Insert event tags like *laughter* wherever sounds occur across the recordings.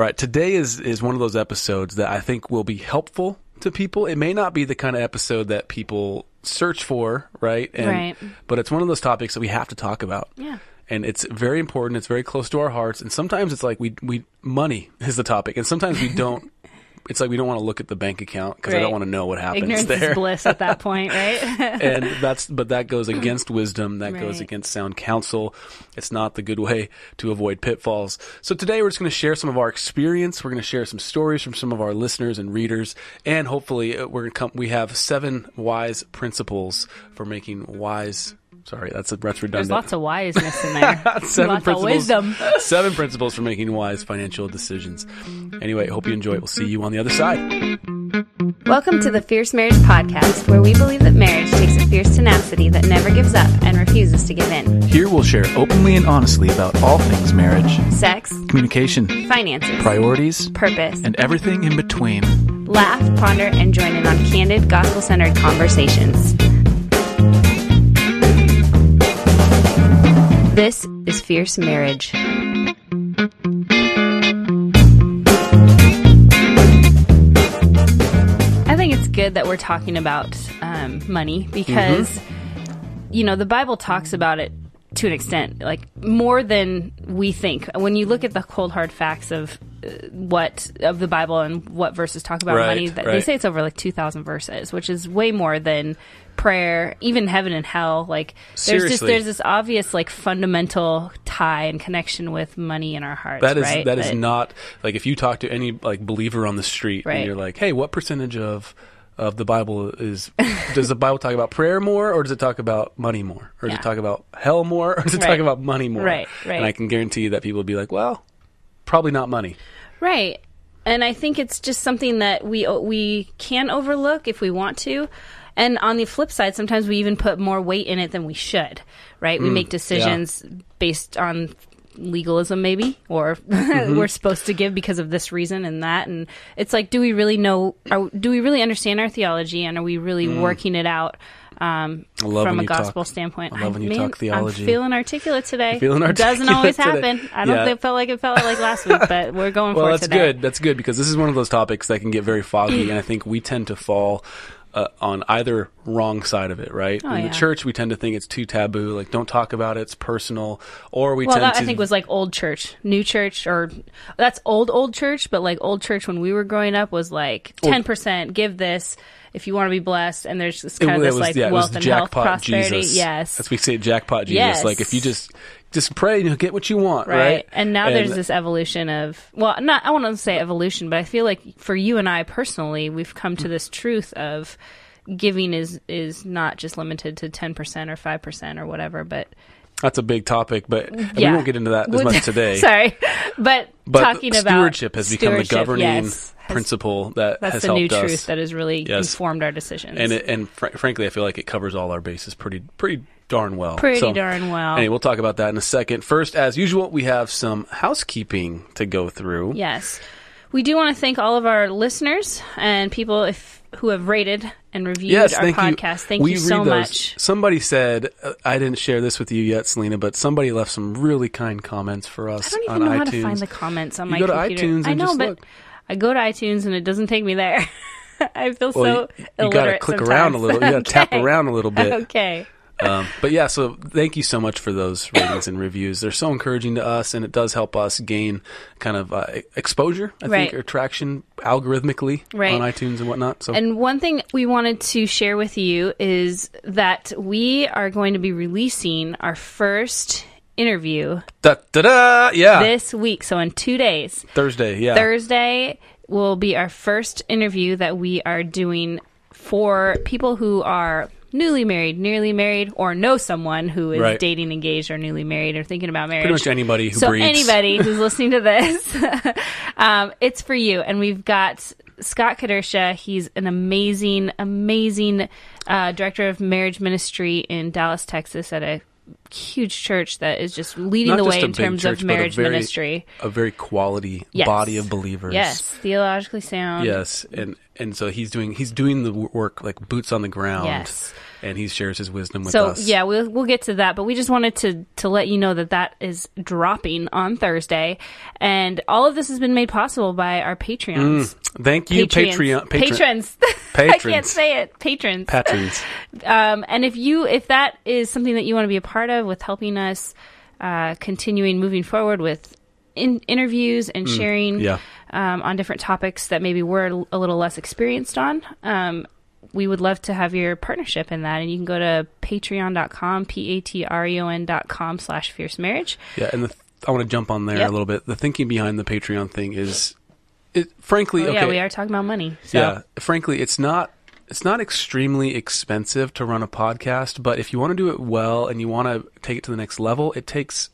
All right, today is is one of those episodes that I think will be helpful to people. It may not be the kind of episode that people search for, right? And, Right. But it's one of those topics that we have to talk about. Yeah. And it's very important. It's very close to our hearts. And sometimes it's like we we money is the topic, and sometimes we *laughs* don't. It's like we don't want to look at the bank account because I don't want to know what happens Ignorance there. is bliss at that point, right? *laughs* and that's but that goes against wisdom that goes against sound counsel. It's not the good way to avoid pitfalls. So today we're just going to share some of our experience. We're going to share some stories from some of our listeners and readers. And hopefully uh, we're going to come we have seven wise principles for making wise sorry that's that's There's redundant lots of wiseness in there. *laughs* seven lots of wisdom. *laughs* seven principles for making wise financial decisions anyway hope you enjoy it we'll see you on the other side Welcome to the Fierce Marriage Podcast, where we believe that marriage takes a fierce tenacity that never gives up and refuses to give in. Here we'll share openly and honestly about all things marriage, Sex, communication, finances, priorities, purpose. and everything in between. Laugh, ponder, and join in on candid, gospel centered conversations. This is Fierce Marriage. I think it's good that we're talking about um, money because, you know, the Bible talks about it to an extent, like more than we think. When you look at the cold hard facts of what of the Bible and what verses talk about Right, money, that they right. say it's over like two thousand verses, which is way more than prayer, even heaven and hell. Like there's just there's this obvious like fundamental tie and connection with money in our hearts. That is right? that is not like if you talk to any like believer on the street Right. and you're like, "Hey, what percentage of of the Bible is *laughs* does the Bible talk about prayer more or does it talk about money more? Or does Yeah. it talk about hell more or does it talk about money more?" Right, right. And I can guarantee you that people will be like, "Well, probably not money." Right. And I think it's just something that we we can overlook if we want to. And on the flip side, sometimes we even put more weight in it than we should. Right? We mm, make decisions based on legalism maybe or *laughs* mm-hmm. we're supposed to give because of this reason and that and it's like do we really know are, do we really understand our theology and are we really mm. working it out um, I from a gospel talk- standpoint I love when you man, talk theology. i'm feeling articulate today *laughs* feeling It doesn't always today. happen i don't Yeah. think it felt like it felt like last week but we're going Well, for it that's today good. That's good because this is one of those topics that can get very foggy, and I think we tend to fall uh, on either wrong side of it. Right? Oh, In yeah. the church, we tend to think it's too taboo, like don't talk about it, it's personal, or we Well, tend that to I think was like old church, new church, or that's old old church. But like old church when we were growing up was like ten percent. Give this if you want to be blessed, and there's this kind of it this was, like yeah, wealth and health, prosperity. Jesus. Yes, As we say jackpot Jesus. Yes. Like if you just just pray and you'll get what you want, right? right. And now there's this evolution of well, not I want to say evolution, but I feel like for you and I personally, we've come to this truth of giving is is not just limited to ten percent or five percent or whatever, but That's a big topic, but yeah. we won't get into that as much *laughs* today. Sorry, but, But talking about stewardship has become the governing yes, has- principle that That's has the helped new us. truth that has really Yes. informed our decisions. and it, and fr- frankly, I feel like it covers all our bases pretty pretty darn well. Pretty So, darn well. Anyway, we'll talk about that in a second. First, as usual, we have some housekeeping to go through. yes, we do want to thank all of our listeners and people if who have rated and reviewed Yes, our thank you. podcast. Thank we you so much. Somebody said, uh, I didn't share this with you yet, Selena, but somebody left some really kind comments for us I don't on even know iTunes. how to find the comments on You my go to computer. iTunes I know, but look. I go to iTunes and it doesn't take me there. *laughs* I feel well, so you, you got to click sometimes. around a little. You got to tap *laughs* around a little bit. Okay. Um, but yeah, so thank you so much for those ratings and reviews. They're so encouraging to us, and it does help us gain kind of uh, exposure, I Right. think, or traction algorithmically Right. on iTunes and whatnot. So And one thing we wanted to share with you is that we are going to be releasing our first interview da da da, yeah, this week. So in two days, Thursday, yeah, Thursday will be our first interview that we are doing for people who are newly married, nearly married, or know someone who is Right. dating, engaged, or newly married, or thinking about marriage. pretty much anybody who so breathes. anybody who's *laughs* listening to this, *laughs* um, it's for you. And we've got Scott Kedersha. He's an amazing, amazing uh, director of marriage ministry in Dallas, Texas, at a huge church that is just leading Not the just way a in big terms church, of but a marriage very- ministry. a very quality Yes. body of believers. Yes, theologically sound. Yes, and and so he's doing he's doing the work like boots on the ground. Yes. and he shares his wisdom with so us. So yeah, we'll we'll get to that, but we just wanted to to let you know that that is dropping on Thursday, and all of this has been made possible by our Patreons. Thank you. Patreon patron- patrons. *laughs* I can't say it. Patrons. patrons. Um, and if you if that is something that you want to be a part of with helping us uh, continuing moving forward with in, interviews and sharing Mm, yeah. um, on different topics that maybe we're a little less experienced on, um, we would love to have your partnership in that. And you can go to patreon.com, p a t r e o n dot com slash fierce marriage. Yeah, and the, I want to jump on there Yep. a little bit. The thinking behind the Patreon thing is, it frankly, Oh, okay, Yeah, we are talking about money. So. yeah, frankly, it's not it's not extremely expensive to run a podcast, but if you want to do it well and you want to take it to the next level, it takes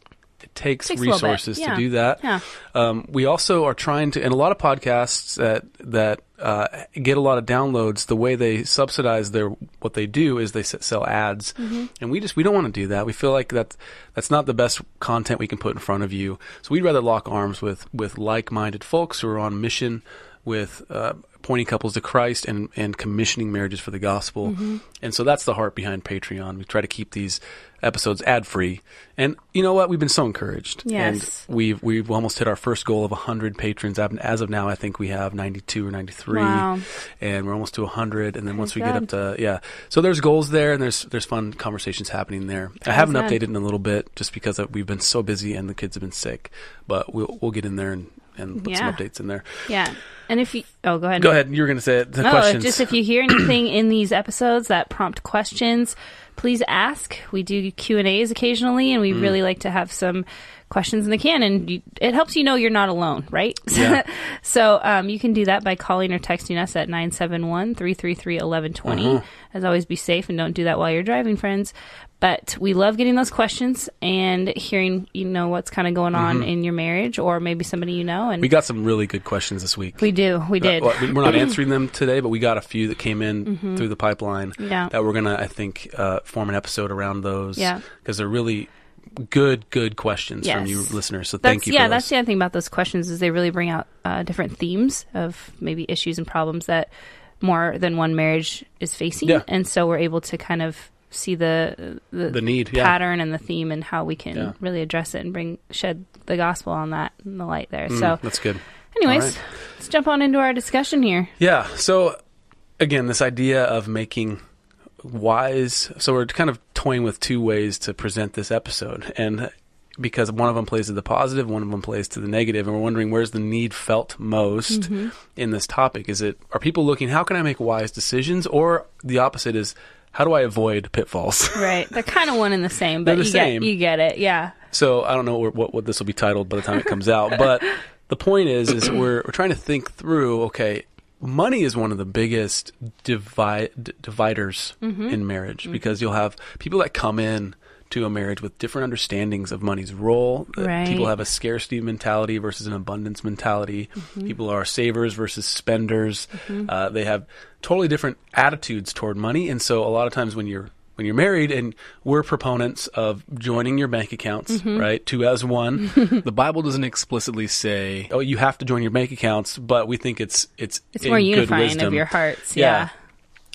takes, Takes resources yeah. to do that. Yeah. Um, we also are trying to, and a lot of podcasts that that uh, get a lot of downloads. The way they subsidize their what they do is they s- sell ads, Mm-hmm. and we just we don't want to do that. We feel like that's that's not the best content we can put in front of you. So we'd rather lock arms with with like minded folks who are on mission with uh, pointing couples to Christ and and commissioning marriages for the gospel. Mm-hmm. And so that's the heart behind Patreon. We try to keep these episodes ad free, and you know what? We've been so encouraged. Yes. And we've we've almost hit our first goal of 100 patrons. As of now, I think we have 92 or 93, Wow. and we're almost to 100. And then once we Praise get up to yeah, so there's goals there, and there's there's fun conversations happening there. I haven't updated in a little bit just because we've been so busy and the kids have been sick, but we'll we'll get in there and and put some updates in there. Yeah. And if you, oh, go ahead. Go ahead. You were going to say it. The No, questions. just if you hear anything in these episodes that prompt questions, please ask. We do Q and A's occasionally, and we Mm. really like to have some questions in the can, and you, it helps you know you're not alone, right? *laughs* Yeah. so um, you can do that by calling or texting us at 971-333-1120. Uh-huh. As always, be safe and don't do that while you're driving, friends. But we love getting those questions and hearing, you know, what's kind of going on in your marriage or maybe somebody you know. And Mm-hmm. we got some really good questions this week. we do. We did. Uh, well, we're not *clears throat* answering them today, but we got a few that came in through the pipeline Mm-hmm. Yeah. that we're gonna, I think, uh, form an episode around those. Yeah. because they're really good, good questions from you listeners. So That's, thank you. Yeah, for that's the other thing about those questions is they really bring out uh, different themes of maybe issues and problems that more than one marriage is facing, Yeah. and so we're able to kind of see the the, The need, yeah. pattern and the theme and how we can Yeah. really address it and bring shed the gospel on that and the light there. Mm, so, that's good. anyways, right. let's jump on into our discussion here. Yeah. So again, this idea of making wise. So we're kind of toying with two ways to present this episode, and because one of them plays to the positive, one of them plays to the negative, and we're wondering where's the need felt most Mm-hmm. in this topic. Is it are people looking how can I make wise decisions, or the opposite is how do I avoid pitfalls? *laughs* Right, they're kind of one and the same, but the you same. get you get it, yeah. So I don't know what, what, what this will be titled by the time it comes out, but *laughs* the point is, is we're, we're trying to think through. Okay, money is one of the biggest divide, dividers Mm-hmm. in marriage because you'll have people that come in to a marriage with different understandings of money's role. Uh, Right. People have a scarcity mentality versus an abundance mentality. Mm-hmm. People are savers versus spenders. Uh, they have totally different attitudes toward money, and so a lot of times when you're when you're married and we're proponents of joining your bank accounts, Mm-hmm. right? Two as one. *laughs* the Bible doesn't explicitly say, "Oh, you have to join your bank accounts," but we think it's it's It's in more good unifying wisdom. of your hearts, Yeah. yeah.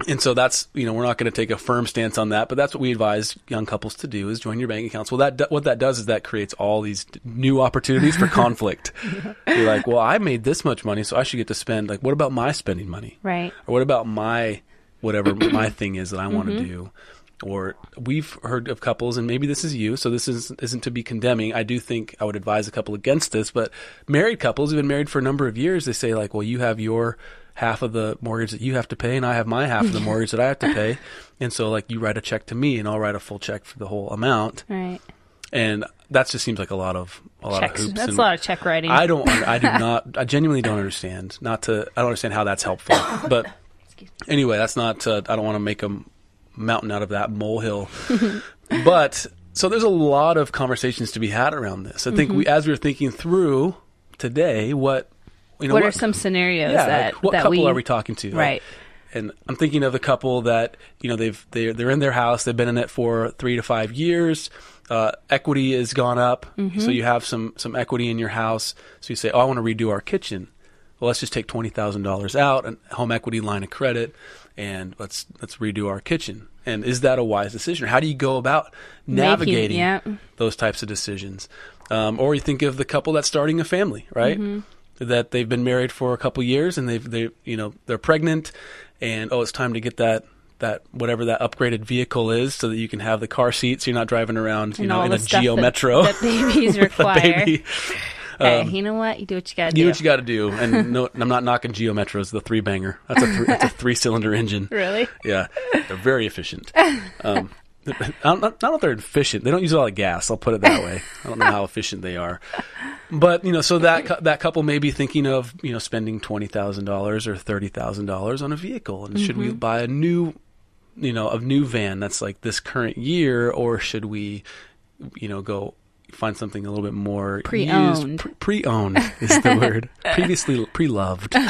And so that's you know we're not going to take a firm stance on that, but that's what we advise young couples to do is join your bank accounts. Well, that what that does is that creates all these new opportunities for *laughs* conflict. You're like, well, I made this much money, so I should get to spend. Like, what about my spending money? Right. Or what about my whatever my *clears throat* thing is that I want to do? Or we've heard of couples, and maybe this is you, so this is, isn't to be condemning. I do think I would advise a couple against this, but married couples who've been married for a number of years, they say like, well, you have your half of the mortgage that you have to pay, and I have my half of the *laughs* mortgage that I have to pay, and so like you write a check to me, and I'll write a full check for the whole amount, Right. and that just seems like a lot of a lot Checks. of hoops. That's and a lot of check writing. I don't. I do *laughs* not. I genuinely don't understand. Not to. I don't understand how that's helpful. But anyway, that's not. Uh, I don't want to make a mountain out of that molehill. *laughs* but so there's a lot of conversations to be had around this. I think Mm-hmm. we, as we were thinking through today, what you know, what, are some scenarios yeah, that like, what that couple we are we talking to? Right. And I'm thinking of the couple that you know they've they're they're in their house. They've been in it for three to five years. Uh, equity has gone up, Mm-hmm. so you have some some equity in your house. So you say, "Oh, I want to redo our kitchen." well, let's just take twenty thousand dollars out and home equity line of credit, and let's let's redo our kitchen. And is that a wise decision? How do you go about navigating yeah. those types of decisions? Um, or you think of the couple that's starting a family, right? That they've been married for a couple years and they've they you know they're pregnant, and oh, it's time to get that that whatever that upgraded vehicle is, so that you can have the car seat, so you're not driving around you And know in a Geo that- Metro. that babies *laughs* require. baby. Hey, you know what? You do what you gotta Do do. what you got to do, and no, *laughs* I'm not knocking Geo Metros, the three banger. That's a th- that's a three *laughs* cylinder engine. really? Yeah, they're very efficient. *laughs* Um, I don't, I don't know if they're efficient. They don't use a lot of gas. I'll put it that way. I don't know how efficient they are, but you know, so that that couple may be thinking of you know spending twenty thousand dollars or thirty thousand dollars on a vehicle, and should we buy a new, you know, a new van that's like this current year, or should we, you know, go find something a little bit more Pre-owned. used? Pre-owned is the *laughs* word. Previously pre-loved. *laughs*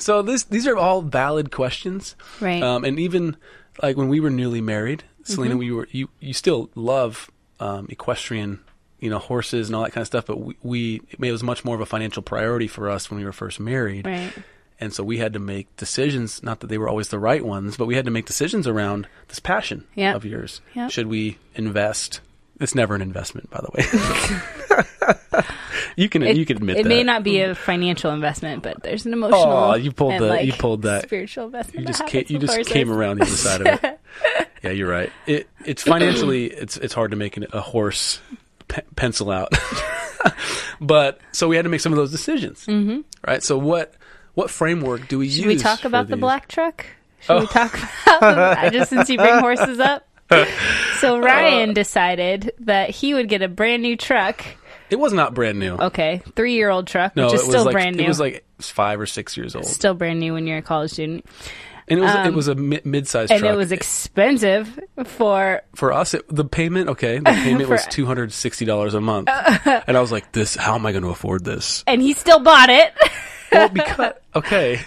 So this these are all valid questions, Right. Um, and even like when we were newly married, Selena, Mm-hmm. we were you you still love um, equestrian, you know, horses and all that kind of stuff. But we, we it was much more of a financial priority for us when we were first married, Right. and so we had to make decisions. Not that they were always the right ones, but we had to make decisions around this passion Yep. of yours. Yep. Should we invest? It's never an investment, by the way. *laughs* you can you can admit it that. may not be a financial investment, but there's an emotional. Aw, you pulled and, the- like, you pulled that. spiritual investment. you just came, you just came around the other side of it. *laughs* yeah, you're right. It it's financially it's it's hard to make an, a horse pe- pencil out. *laughs* but so we had to make some of those decisions, mm-hmm. right? So what what framework do we Should use? Should we talk about the these? black truck? Should Oh. we talk about just since you bring horses up? *laughs* So Ryan decided that he would get a brand new truck. It was not brand new. Okay, three year old truck, no, which is it still like brand new. it was like five or six years old, still brand new when you're a college student, and it was it um, was a mi- mid-sized truck, and it was expensive for. for us, it, the payment okay, the *laughs* payment was two hundred sixty dollars a month, *laughs* and I was like, "This, how am I going to afford this?" And he still bought it. Well, because okay,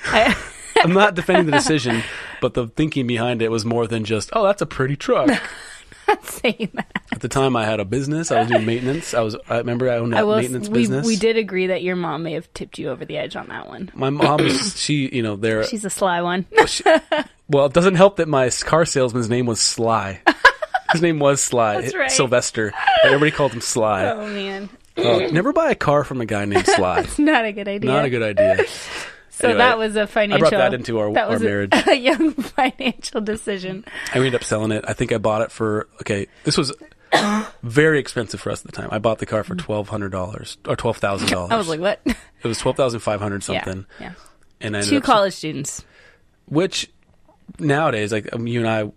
I'm not defending the decision, but the thinking behind it was more than just, "Oh, that's a pretty truck." *laughs* Not saying that. At the time, I had a business. I was doing maintenance. I was. I remember I owned I that will. maintenance We, business. we did agree that your mom may have tipped you over the edge on that one. My mom, *coughs* she, you know, there. She's a sly one. Well, it doesn't help that my car salesman's name was Sly. *laughs* His name was Sly That's right. Sylvester. Everybody called him Sly. oh man, Oh, never buy a car from a guy named *laughs* Sly. it's not a good idea. Not a good idea. So Anyway, that was a financial. I brought that into our- that our was a- marriage. *laughs* A, young financial decision. I ended up selling it. I think I bought it for okay. This was *coughs* very expensive for us at the time. I bought the car for twelve hundred dollars or twelve thousand dollars. *laughs* I was like, what? it was twelve thousand five hundred *laughs* something. Yeah, yeah. And I Two college students. which nowadays, like um, you and I,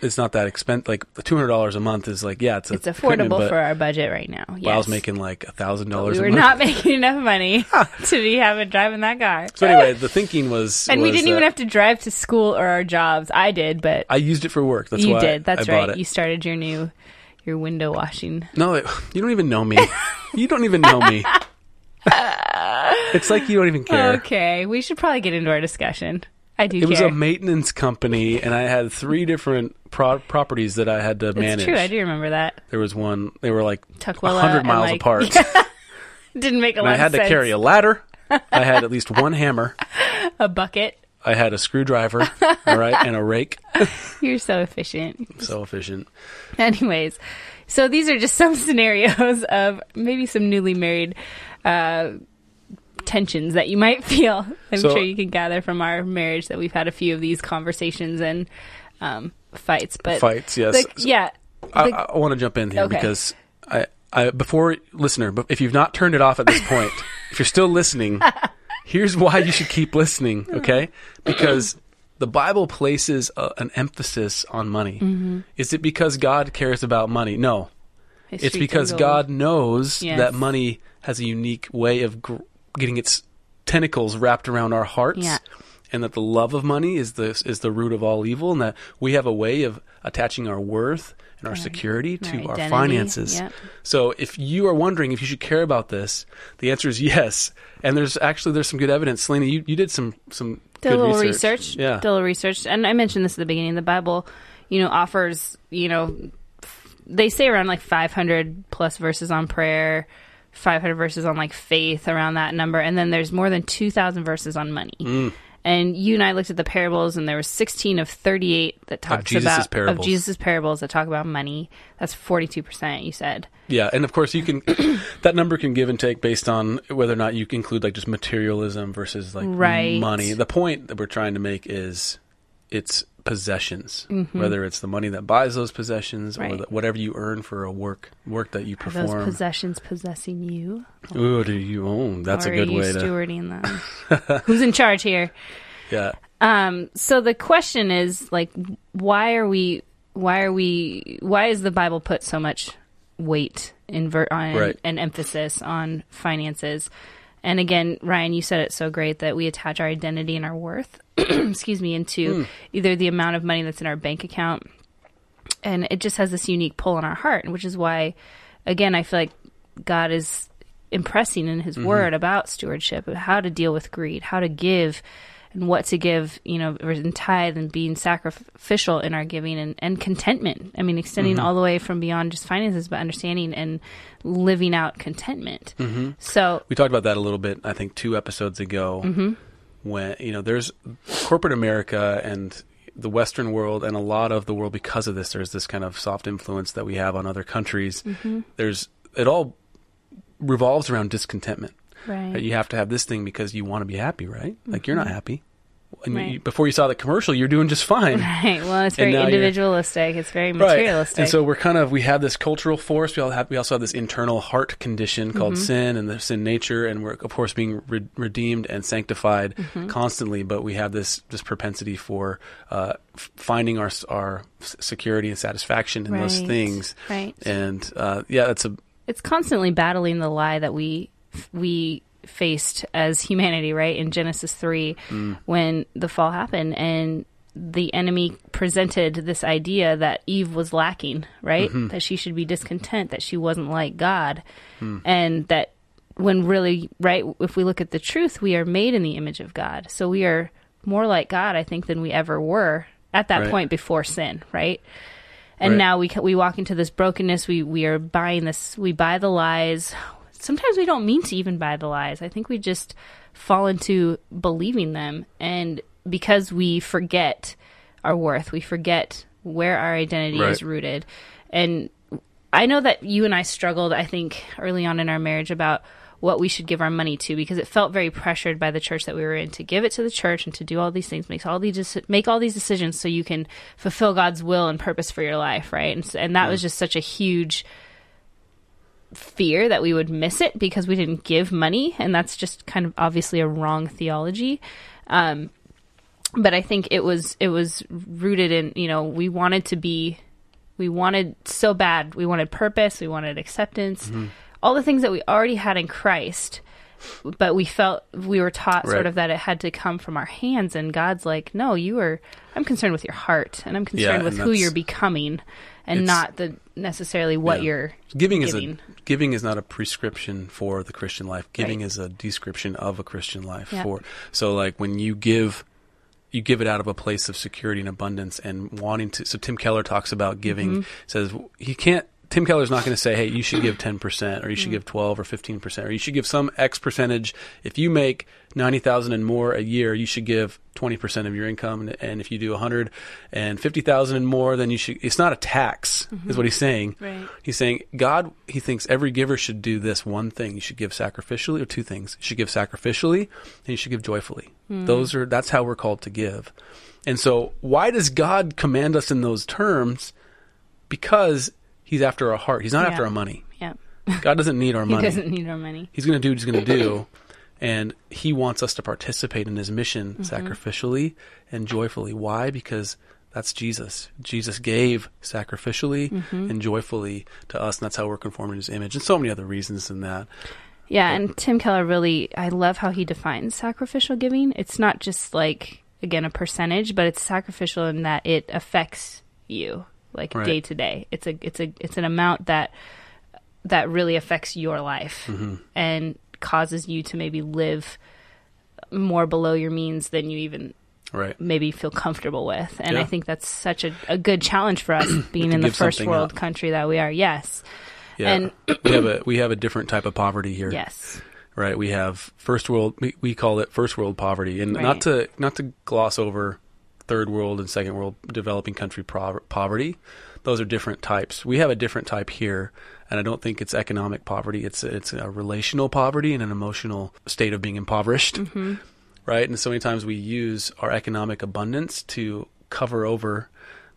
it's not that expensive. Like two hundred dollars a month is like yeah, it's a It's affordable for our budget right now. Yes. I was making like a thousand dollars. We were not making enough money *laughs* to be having driving that car. So anyway, the thinking was, And we didn't even have to drive to school or our jobs. I did, but I used it for work. That's you why did. That's I right. You started your new your window washing. No, it- *laughs* you don't even know me. you don't even know me. *laughs* it's like you don't even care. Okay, we should probably get into our discussion. I do It was a maintenance company, and I had three different pro- properties that I had to manage. true. I do remember that. There was one; they were like Tukwila hundred miles like- apart, *laughs* Didn't make a and lot I had to sense. carry a ladder. *laughs* I had at least one hammer. a bucket. I had a screwdriver, all right, and a rake. *laughs* You're so efficient. So efficient. Anyways, so these are just some scenarios of maybe some newly married uh, tensions that you might *laughs* feel. I'm So- sure you can gather from our marriage that we've had a few of these conversations and um, fights. But Fights, yes. the- yeah, I, I want to jump in here Okay. because I, I before listener, but if you've not turned it off at this point, *laughs* if you're still listening, here's why you should keep listening. *laughs* Okay, because the Bible places a, an emphasis on money. Mm-hmm. Is it because God cares about money? No, his it's because. God knows Yes. that money has a unique way of gr- getting its tentacles wrapped around our hearts. Yeah. And that the love of money is the is the root of all evil, and that we have a way of attaching our worth and our security to Our our finances. yep. So, if you are wondering if you should care about this, the answer is *laughs* yes. And there's actually there's some good evidence. Selena, you, you did some some did good a little research. research. Yeah. Did a little research, and I mentioned this at the beginning. The Bible, you know, offers you know, f- they say around like 500 plus verses on prayer, 500 verses on like faith around that number, and then there's more than 2,000 verses on money. Mm. And you and I looked at the parables, and there was 16 of 38 that talks about parables. of Jesus' parables that talk about money. That's 42 percent. You said. Yeah, and of course you can *coughs* that number can give and take based on whether or not you include like just materialism versus like Right. money. The point that we're trying to make is it's possessions, whether it's the money that buys those possessions or Mm-hmm. Right. the, whatever you earn for a work work that you Are those perform. possessions possessing you? Ooh, do you own? That's or a good way to. stewarding them? *laughs* Who's in charge here? Yeah, Um, so the question is like, why are we? Why are we? Why is the Bible put so much weight invert on Right. and emphasis on finances? And again, Ryan, you said it so great that we attach our identity and our worth, *clears throat* excuse me, into hmm. either the amount of money that's in our bank account, and it just has this unique pull on our heart, which is why, again, I feel like God is impressing in His mm-hmm. Word about stewardship, how to deal with greed, how to give, and what to give, you know, in tithe and being sacrificial in our giving and, and contentment. I mean, extending all the way from beyond just finances, but understanding and living out contentment. So, we talked about that a little bit. I think two episodes ago, Mm-hmm. when you know there's corporate America and the Western world and a lot of the world because of this. There's this kind of soft influence that we have on other countries. Mm-hmm. There's it all revolves around discontentment. Right. Right? You have to have this thing because you want to be happy, right? Like you're not happy. And Mm-hmm. Right. you, before you saw the commercial, you're doing just fine. Right. Well, it's very individualistic. It's very materialistic. And so we're kind of we have this cultural force. We all have we also have this internal heart condition called Mm-hmm. sin and the sin nature, and we're of course being re- redeemed and sanctified Mm-hmm. constantly. But we have this this propensity for uh, finding our our security and satisfaction in those things. Right. And uh, yeah, that's a it's constantly battling the lie that we we faced as humanity, right? In Genesis 3 when the fall happened and the enemy presented this idea that Eve was lacking, right? Mm-hmm. That she should be discontent, that she wasn't like God. Hmm. And that when really, right, if we look at the truth, we are made in the image of God. So we are more like God, I think, than we ever were at that Right. point before sin, right? and Right. now we we walk into this brokenness. We we are buying this. We buy the lies. Sometimes we don't mean to even buy the lies. I think we just fall into believing them, and because we forget our worth, we forget where our identity is rooted. And I know that you and I struggled. I think early on in our marriage about what we should give our money to because it felt very pressured by the church that we were in to give it to the church and to do all these things, make all these make all these decisions so you can fulfill God's will and purpose for your life, right? And, and that mm. was just such a huge fear that we would miss it because we didn't give money, and that's just kind of obviously a wrong theology. Um, but I think it was it was rooted in you know we wanted to be we wanted so bad. We wanted purpose. We wanted acceptance. All the things that we already had in Christ but we felt we were taught Right. sort of that it had to come from our hands and God's like no you are I'm concerned with your heart and I'm concerned and with who you're becoming and not the necessarily what Yeah. you're giving is giving. a giving is not a prescription for the Christian life. Giving Right. is a description of a Christian life. Yeah. For so like when you give, you give it out of a place of security and abundance and wanting to. So Tim Keller talks about giving. Mm-hmm. Says he can't. Tim Keller's not going to say, "Hey, you should give ten percent, or you should mm. give twelve or fifteen percent, or you should give some X percentage." If you make ninety thousand and more a year, you should give twenty percent of your income, and, if you do a hundred and fifty thousand and more, then you should. It's not a tax, mm-hmm. is what he's saying. Right. He's saying God. He thinks every giver should do this one thing. You should give sacrificially, or two things. You should give sacrificially, and you should give joyfully. Mm. Those are. That's how we're called to give. And so, why does God command us in those terms? Because He's after our heart. He's not Yeah. after our money. yeah God doesn't need our *laughs* money. he doesn't need our money He's going to do what he's going to do. And he wants us to participate in his mission Mm-hmm. sacrificially and joyfully. Why? Because that's Jesus. Jesus gave sacrificially Mm-hmm. and joyfully to us, and that's how we're conforming to his image, and so many other reasons than that. Yeah, and Tim Keller really, I love how he defines sacrificial giving. It's not just like, again, a percentage, but it's sacrificial in that it affects you, like Right. day to day. It's a, it's a, it's an amount that, that really affects your life Mm-hmm. and causes you to maybe live more below your means than you even Right. maybe feel comfortable with. And Yeah. I think that's such a, a good challenge for us *clears throat* being in the first world up. country that we are. Yes. Yeah. And *clears throat* we have a we have a different type of poverty here. yes, Right. We have first world. We, we call it first world poverty, and not to not to gloss over third world and second world developing country pro- poverty. Those are different types. We have a different type here, and I don't think it's economic poverty. It's it's a relational poverty and an emotional state of being impoverished. Mm-hmm. *laughs* Right. And so many times we use our economic abundance to cover over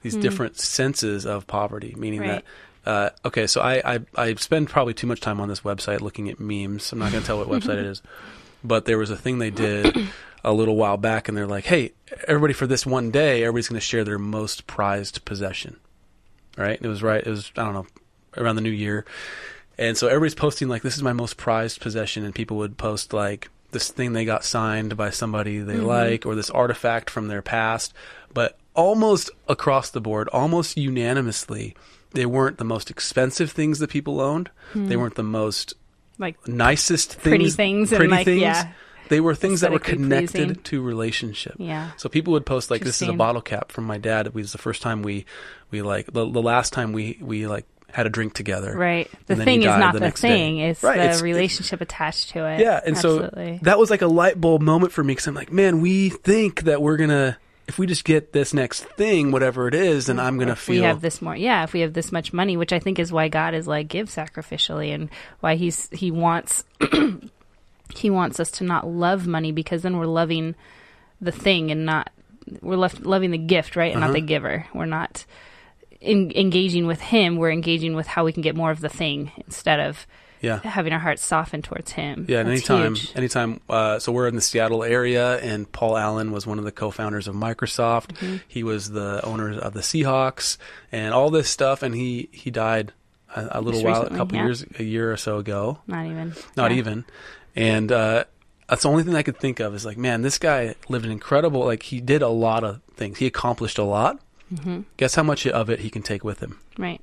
these different senses of poverty, meaning. Right. that uh, okay, so I, I I spend probably too much time on this website looking at memes. I'm not going to tell what *laughs* website it is, but there was a thing they did a little while back, and they're like, "Hey, everybody, for this one day, everybody's going to share their most prized possession." Right? It was right. It was I don't know around the new year, and so everybody's posting like, "This is my most prized possession," and people would post like this thing they got signed by somebody they mm-hmm. like, or this artifact from their past, but almost across the board, almost unanimously, they weren't the most expensive things that people owned. They hmm. weren't the most like nicest things, Pretty things and, pretty like, things. yeah. They were things that were connected pleasing. to relationship. Yeah. So people would post like, "This is a bottle cap from my dad." It was the first time we, we like the, the last time we we like had a drink together. right. The thing is not the the, day. thing; it's Right, the it's- relationship attached to it. Yeah, and Absolutely. so that was like a light bulb moment for me because I'm like, man, we think that we're gonna if we just get this next thing, whatever it is, then I'm gonna if feel we have this more yeah if we have this much money which i think is why god is like give sacrificially and why he's he wants *clears throat* he wants us to not love money because then we're loving the thing and not we're left loving the gift right and not the Uh-huh. giver. We're not in, engaging with him. We're engaging with how we can get more of the thing instead of yeah. having our hearts soften towards him Yeah, and That's anytime, huge. anytime. Uh, so we're in the Seattle area, and Paul Allen was one of the co-founders of Microsoft. Mm-hmm. He was the owner of the Seahawks, and all this stuff. And he he died a, a little Just while, recently, a couple yeah. years, a year or so ago. not even Not yeah. even. And uh, that's the only thing I could think of is like, man, this guy lived an incredible. Like he did a lot of things. He accomplished a lot. Mm-hmm. Guess how much of it he can take with him. right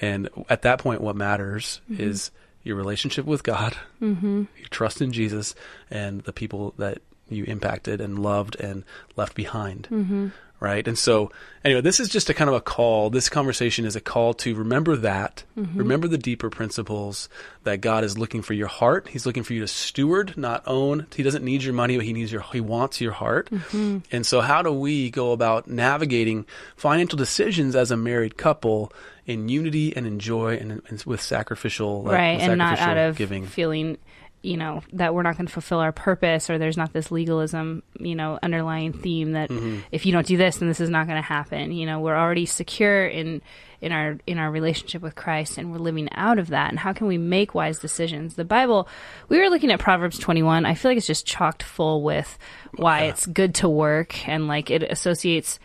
And at that point, what matters Mm-hmm. is your relationship with God, mm-hmm. your trust in Jesus, and the people that you impacted and loved and left behind. Mm-hmm. Right. And so, anyway, this is just a kind of a call. This conversation is a call to remember that, Mm-hmm. remember the deeper principles that God is looking for your heart. He's looking for you to steward, not own. He doesn't need your money, but he needs your, he wants your heart. Mm-hmm. And so, how do we go about navigating financial decisions as a married couple in unity and in joy and, and with sacrificial, like, right with and not out of giving? feeling you know that we're not going to fulfill our purpose or there's not this legalism you know underlying theme that Mm-hmm. if you don't do this then this is not going to happen. You know we're already secure in in our in our relationship with Christ and we're living out of that. And how can we make wise decisions? The bible we were looking at proverbs 21 i feel like it's just chocked full with why it's good to work and like it associates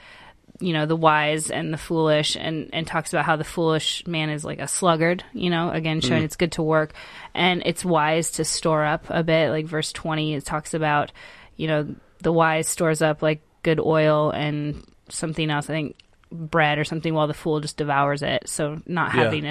you know the wise and the foolish and and talks about how the foolish man is like a sluggard you know again showing mm. it's good to work. And it's wise to store up a bit. Like verse 20 it talks about you know the wise stores up like good oil and something else i think bread or something while the fool just devours it. So not Yeah. having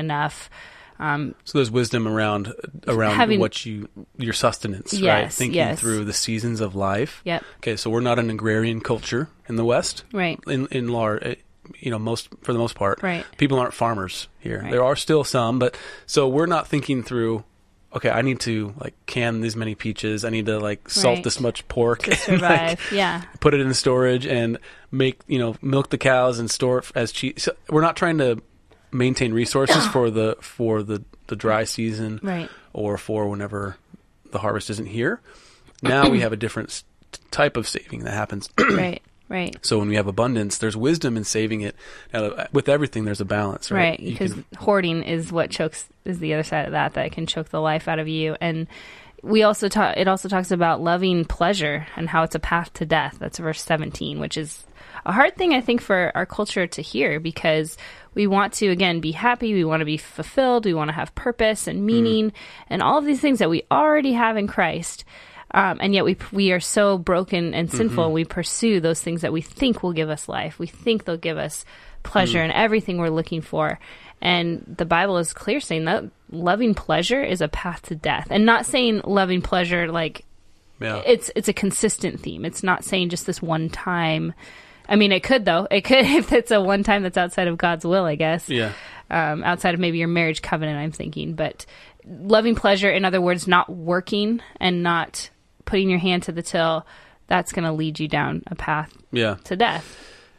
enough So there's wisdom around around Having- what you your sustenance, right? Thinking yes. through the seasons of life. Yep. Okay, so we're not an agrarian culture in the West. Right. In in large, eh, you know, most for the most part, Right. People aren't farmers here. Right. There are still some, but so we're not thinking through. Okay, I need to like can these many peaches. I need to like salt Right. this much pork. to *laughs* and, like, yeah put it in storage and make you know milk the cows and store it as cheese. So we're not trying to maintain resources *coughs* for the for the the dry season Right. or for whenever the harvest isn't here. Now we have a different type of saving that happens. *coughs* right right so when we have abundance, there's wisdom in saving it. Now, with everything, there's a balance, right? right because hoarding is what chokes is the other side of that that can choke the life out of you and we also talk it also talks about loving pleasure and how it's a path to death that's verse 17 which is a hard thing i think for our culture to hear because we want to again be happy we want to be fulfilled we want to have purpose and hmm. meaning and all of these things that we already have in christ um, and yet we we are so broken and mm-hmm. sinful. We pursue those things that we think will give us life. We think they'll give us hmm. pleasure and everything we're looking for. And the Bible is clear saying that loving pleasure is a path to death, and not saying loving pleasure like yeah. it's it's a consistent theme. It's not saying just this one time I mean, it could though. It could *laughs* if it's a one time that's outside of God's will, I guess. Yeah. Um, outside of maybe your marriage covenant, I'm thinking. But loving pleasure, in other words, not working and not putting your hand to the till, that's going to lead you down a path Yeah. to death.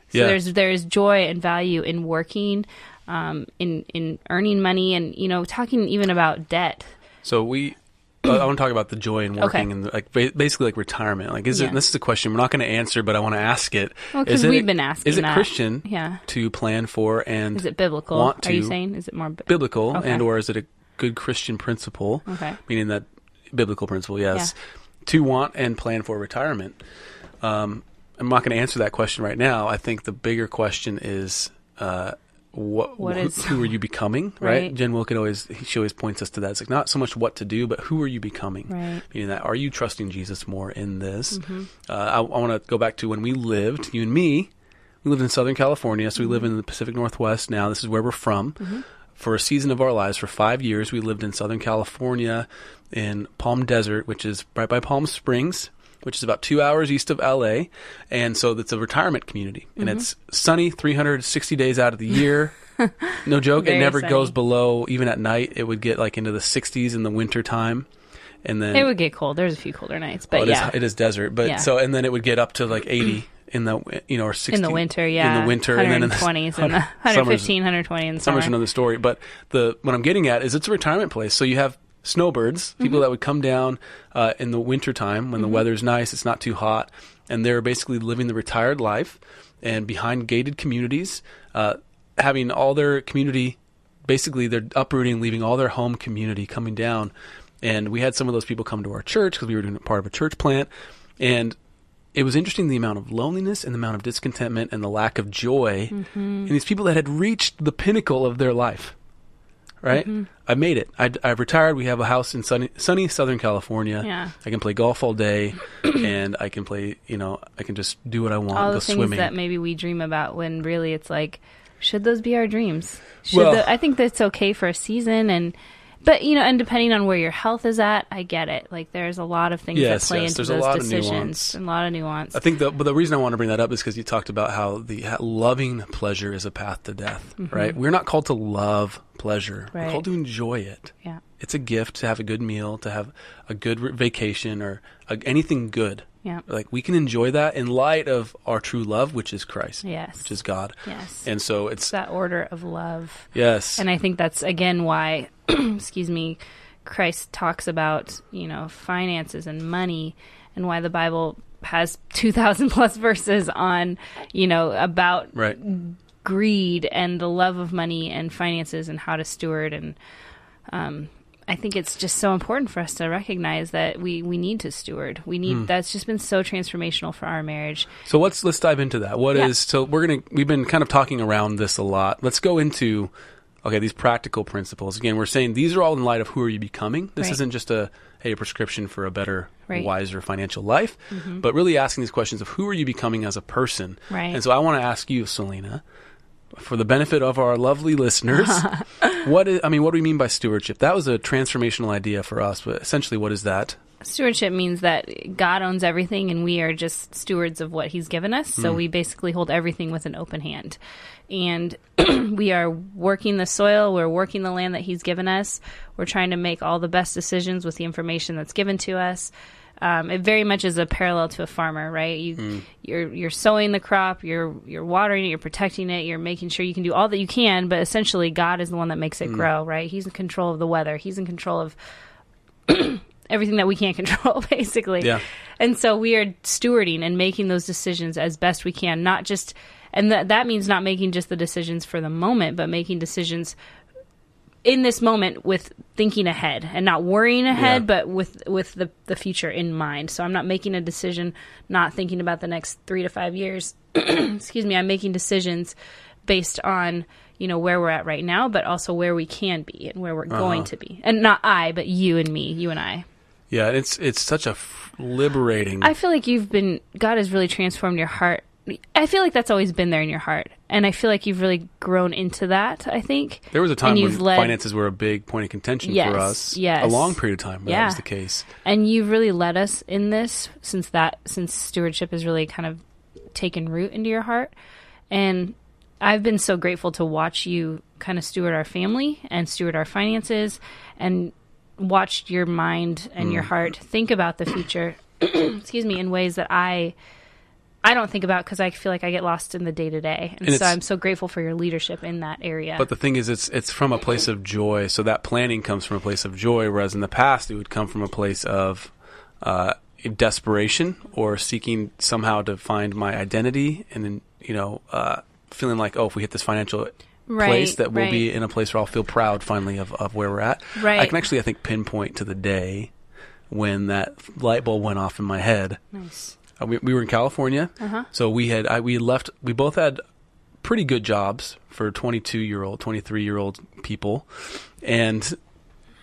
So Yeah. there's there's joy and value in working, um, in in earning money, and you know, talking even about debt. So we, *clears throat* I want to talk about the joy in working Okay. and like basically like retirement. Like, is Yeah. it? This is a question we're not going to answer, but I want to ask it. Well, 'cause Is it- we've been asking Is it that. Christian? Yeah. To plan for and Is it biblical? Want to, Are you saying is it more bi- biblical Okay. and or is it a good Christian principle? Okay. Meaning that biblical principle, yes, to want and plan for retirement. Um, I'm not going to answer that question right now. I think the bigger question is. Uh, what, What who, is- who are you becoming? *laughs* Right. Right. Jen Wilkin always she always points us to that. It's like not so much what to do, but who are you becoming? Right. Meaning that are you trusting Jesus more in this? Mm-hmm. Uh, I, I want to go back to when we lived, you and me. We lived in Southern California, so we live Mm-hmm. in the Pacific Northwest now. This is where we're from. For a season of our lives, for five years, we lived in Southern California in Palm Desert, which is right by Palm Springs, which is about two hours east of LA. And so it's a retirement community. And Mm-hmm. it's sunny 360 days out of the year. *laughs* no joke. Very it never sunny. goes below, even at night, it would get like into the 60s in the winter time. And then It would get cold. There's a few colder nights, but well, it is- yeah, it is desert. But Yeah. so and then it would get up to like eighty in the you know or sixty in the winter, yeah, in the winter, and then in the 120s and *laughs* the summer's- 115, 120 in the summer. Summer's another story. But the what I'm getting at is it's a retirement place. So you have snowbirds, people Mm-hmm. that would come down uh, in the winter time when the weather's nice, it's not too hot, and they're basically living the retired life and behind gated communities, uh, having all their community basically they're uprooting, leaving all their home community coming down. And we had some of those people come to our church because we were doing part of a church plant, and it was interesting the amount of loneliness and the amount of discontentment and the lack of joy Mm-hmm. in these people that had reached the pinnacle of their life. Right? Mm-hmm. I made it. I, I've retired. We have a house in sunny, sunny Southern California. Yeah. I can play golf all day, *clears throat* and I can play. You know, I can just do what I want. All go the things swimming. that maybe we dream about when really it's like, should those be our dreams? Should Well- the, I think that's okay for a season and. But you know, and depending on where your health is at, I get it. Like there's a lot of things Yes, that play yes, into there's a those decisions, and a lot of nuance. I think the but the reason I want to bring that up is because you talked about how the how loving pleasure is a path to death. Right? We're not called to love pleasure. We're Mm-hmm. Called to enjoy it. yeah, It's a gift to have a good meal, to have a good re- vacation, or a, anything good. yeah, Like we can enjoy that in light of our true love, which is Christ, yes, which is God. yes. And so it's it's that order of love. yes, And I think that's again why, *clears throat* excuse me, Christ talks about you know finances and money, and why the Bible has *laughs* two thousand plus verses on you know about right. greed and the love of money and finances and how to steward and um, I think it's just so important for us to recognize that we we need to steward. We need that's just been so transformational for our marriage. So let's let's dive into that. What is Yeah. so we're gonna we've been kind of talking around this a lot. Let's go into okay these practical principles. Again, we're saying these are all in light of who are you becoming. This Right. isn't just a hey a prescription for a better, Right. Mm-hmm. wiser financial life, but really asking these questions of who are you becoming as a person. Right. And so I want to ask you, Selena, for the benefit of our lovely listeners, *laughs* what is I mean, what do we mean by stewardship? That was a transformational idea for us, but essentially, what is that? Stewardship means that God owns everything and we are just stewards of what he's given us. So hmm. we basically hold everything with an open hand. And *clears throat* we are working the soil, we're working the land that he's given us. We're trying to make all the best decisions with the information that's given to us. Um, it very much is a parallel to a farmer, right? You, Hmm. you're you're sowing the crop, you're you're watering it, you're protecting it, you're making sure you can do all that you can. But essentially, God is the one that makes it Hmm. grow, right? He's in control of the weather. He's in control of *clears throat* everything that we can't *laughs* control, basically. Yeah. And so we are stewarding and making those decisions as best we can, not just, and that that means not making just the decisions for the moment, but making decisions in this moment with thinking ahead and not worrying ahead, Yeah. but with with the the future in mind. So I'm not making a decision not thinking about the next three to five years. *clears throat* Excuse me. I'm making decisions based on you know where we're at right now, but also where we can be and where we're Uh-huh. going to be, and not I, but you and me, you and I. Yeah, it's it's such a f- liberating. I feel like you've been God has really transformed your heart. I feel like that's always been there in your heart, and I feel like you've really grown into that. I think There was a time when led- finances were a big point of contention Yes, for us. yes. A long period of time where that was the case. and you've really led us in this since that since stewardship has really kind of taken root into your heart. And I've been so grateful to watch you kind of steward our family and steward our finances and watched your mind and Mm. your heart think about the future *clears throat* excuse me in ways that I I don't think about because I feel like I get lost in the day to day, and And so I'm so grateful for your leadership in that area. But the thing is, it's it's from a place of joy. So that planning comes from a place of joy, whereas in the past it would come from a place of uh, desperation or seeking somehow to find my identity, and then you know, uh, feeling like, oh, if we hit this financial Right, place, that we'll be in a place where I'll feel proud finally of, of where we're at. Right. I can actually, I think, pinpoint to the day when that light bulb went off in my head. nice. Uh, we, we were in California, Uh-huh. so we had I, we left. We both had pretty good jobs for 22 year old, 23 year old people, and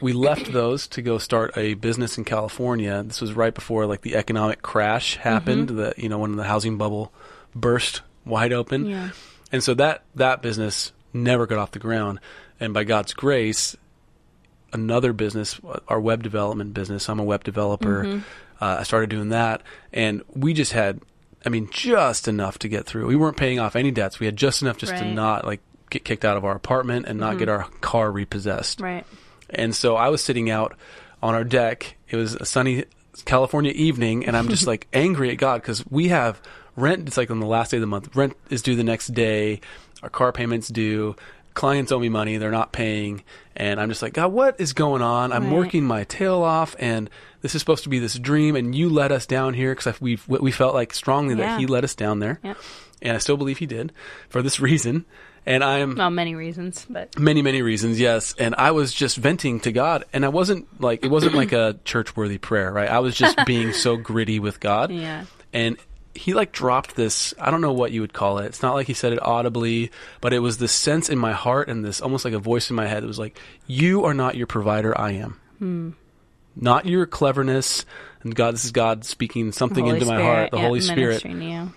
we left *clears throat* those to go start a business in California. This was right before like the economic crash happened. Mm-hmm. The you know when the housing bubble burst wide open, Yeah. and so that that business never got off the ground. And by God's grace, another business, our web development business. I'm a web developer. Mm-hmm. Uh, I started doing that, and we just had, I mean, just enough to get through. We weren't paying off any debts. We had just enough just to Right. Mm-hmm. not like get kicked out of our apartment and not get our car repossessed. Right. And so I was sitting out on our deck. It was a sunny California evening, and I'm just *laughs* like angry at God because we have rent. It's like on the last day of the month. Rent is due the next day. Our car payments due. Clients owe me money. They're not paying. And I'm just like, God, what is going on? I'm Right. working my tail off, and this is supposed to be this dream, and you let us down here because we we felt like strongly Yeah. that He let us down there, and I still believe He did for this *laughs* reason. And I'm Well, many reasons, but many many reasons yes and i was just venting to god and i wasn't like it wasn't like a *clears throat* church worthy prayer right i was just being so gritty with god yeah. and he like dropped this i don't know what you would call it it's not like he said it audibly but it was this sense in my heart and this almost like a voice in my head that was like you are not your provider i am Hmm. not your cleverness and god this is god speaking something into my heart the yeah, holy spirit ministering to you.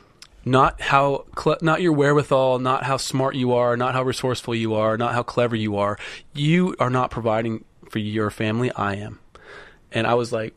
not how cle- not your wherewithal, not how smart you are, not how resourceful you are, not how clever you are. You are not providing for your family. I am, and I was like,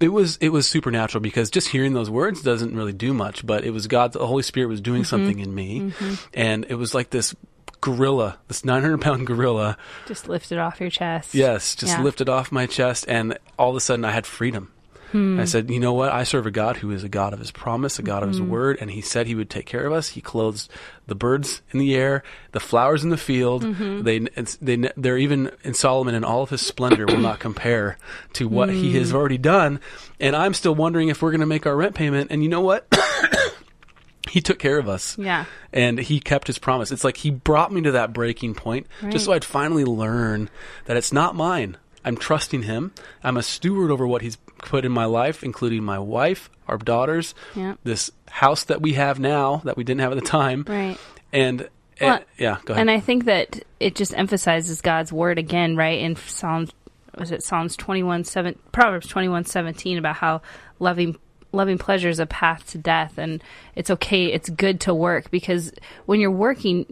it was it was supernatural because just hearing those words doesn't really do much, but it was God, the Holy Spirit was doing mm-hmm. something in me, mm-hmm. and it was like this gorilla, this nine hundred pound gorilla. Just lifted off your chest. Yes, just Yeah. lifted off my chest, and all of a sudden I had freedom. Hmm. I said, you know what? I serve a God who is a God of His promise, a God of. His word, and He said He would take care of us. He clothes the birds in the air, the flowers in the field. Mm-hmm. They, they, they're even in Solomon in all of his splendor will not compare to what He Mm. has already done. And I'm still wondering if we're going to make our rent payment. And you know what? *coughs* he took care of us Yeah. and he kept his promise. It's like he brought me to that breaking point just so I'd finally learn that it's not mine. I'm trusting him. I'm a steward over what he's put in my life, including my wife, our daughters, Yeah. this house that we have now that we didn't have at the time. Right. And, eh, Well, and yeah, go ahead. And I think that it just emphasizes God's word again, right? In Psalms, was it Psalms twenty one seven, Proverbs twenty one seventeen about how loving loving pleasure is a path to death, and it's okay, it's good to work because when you're working,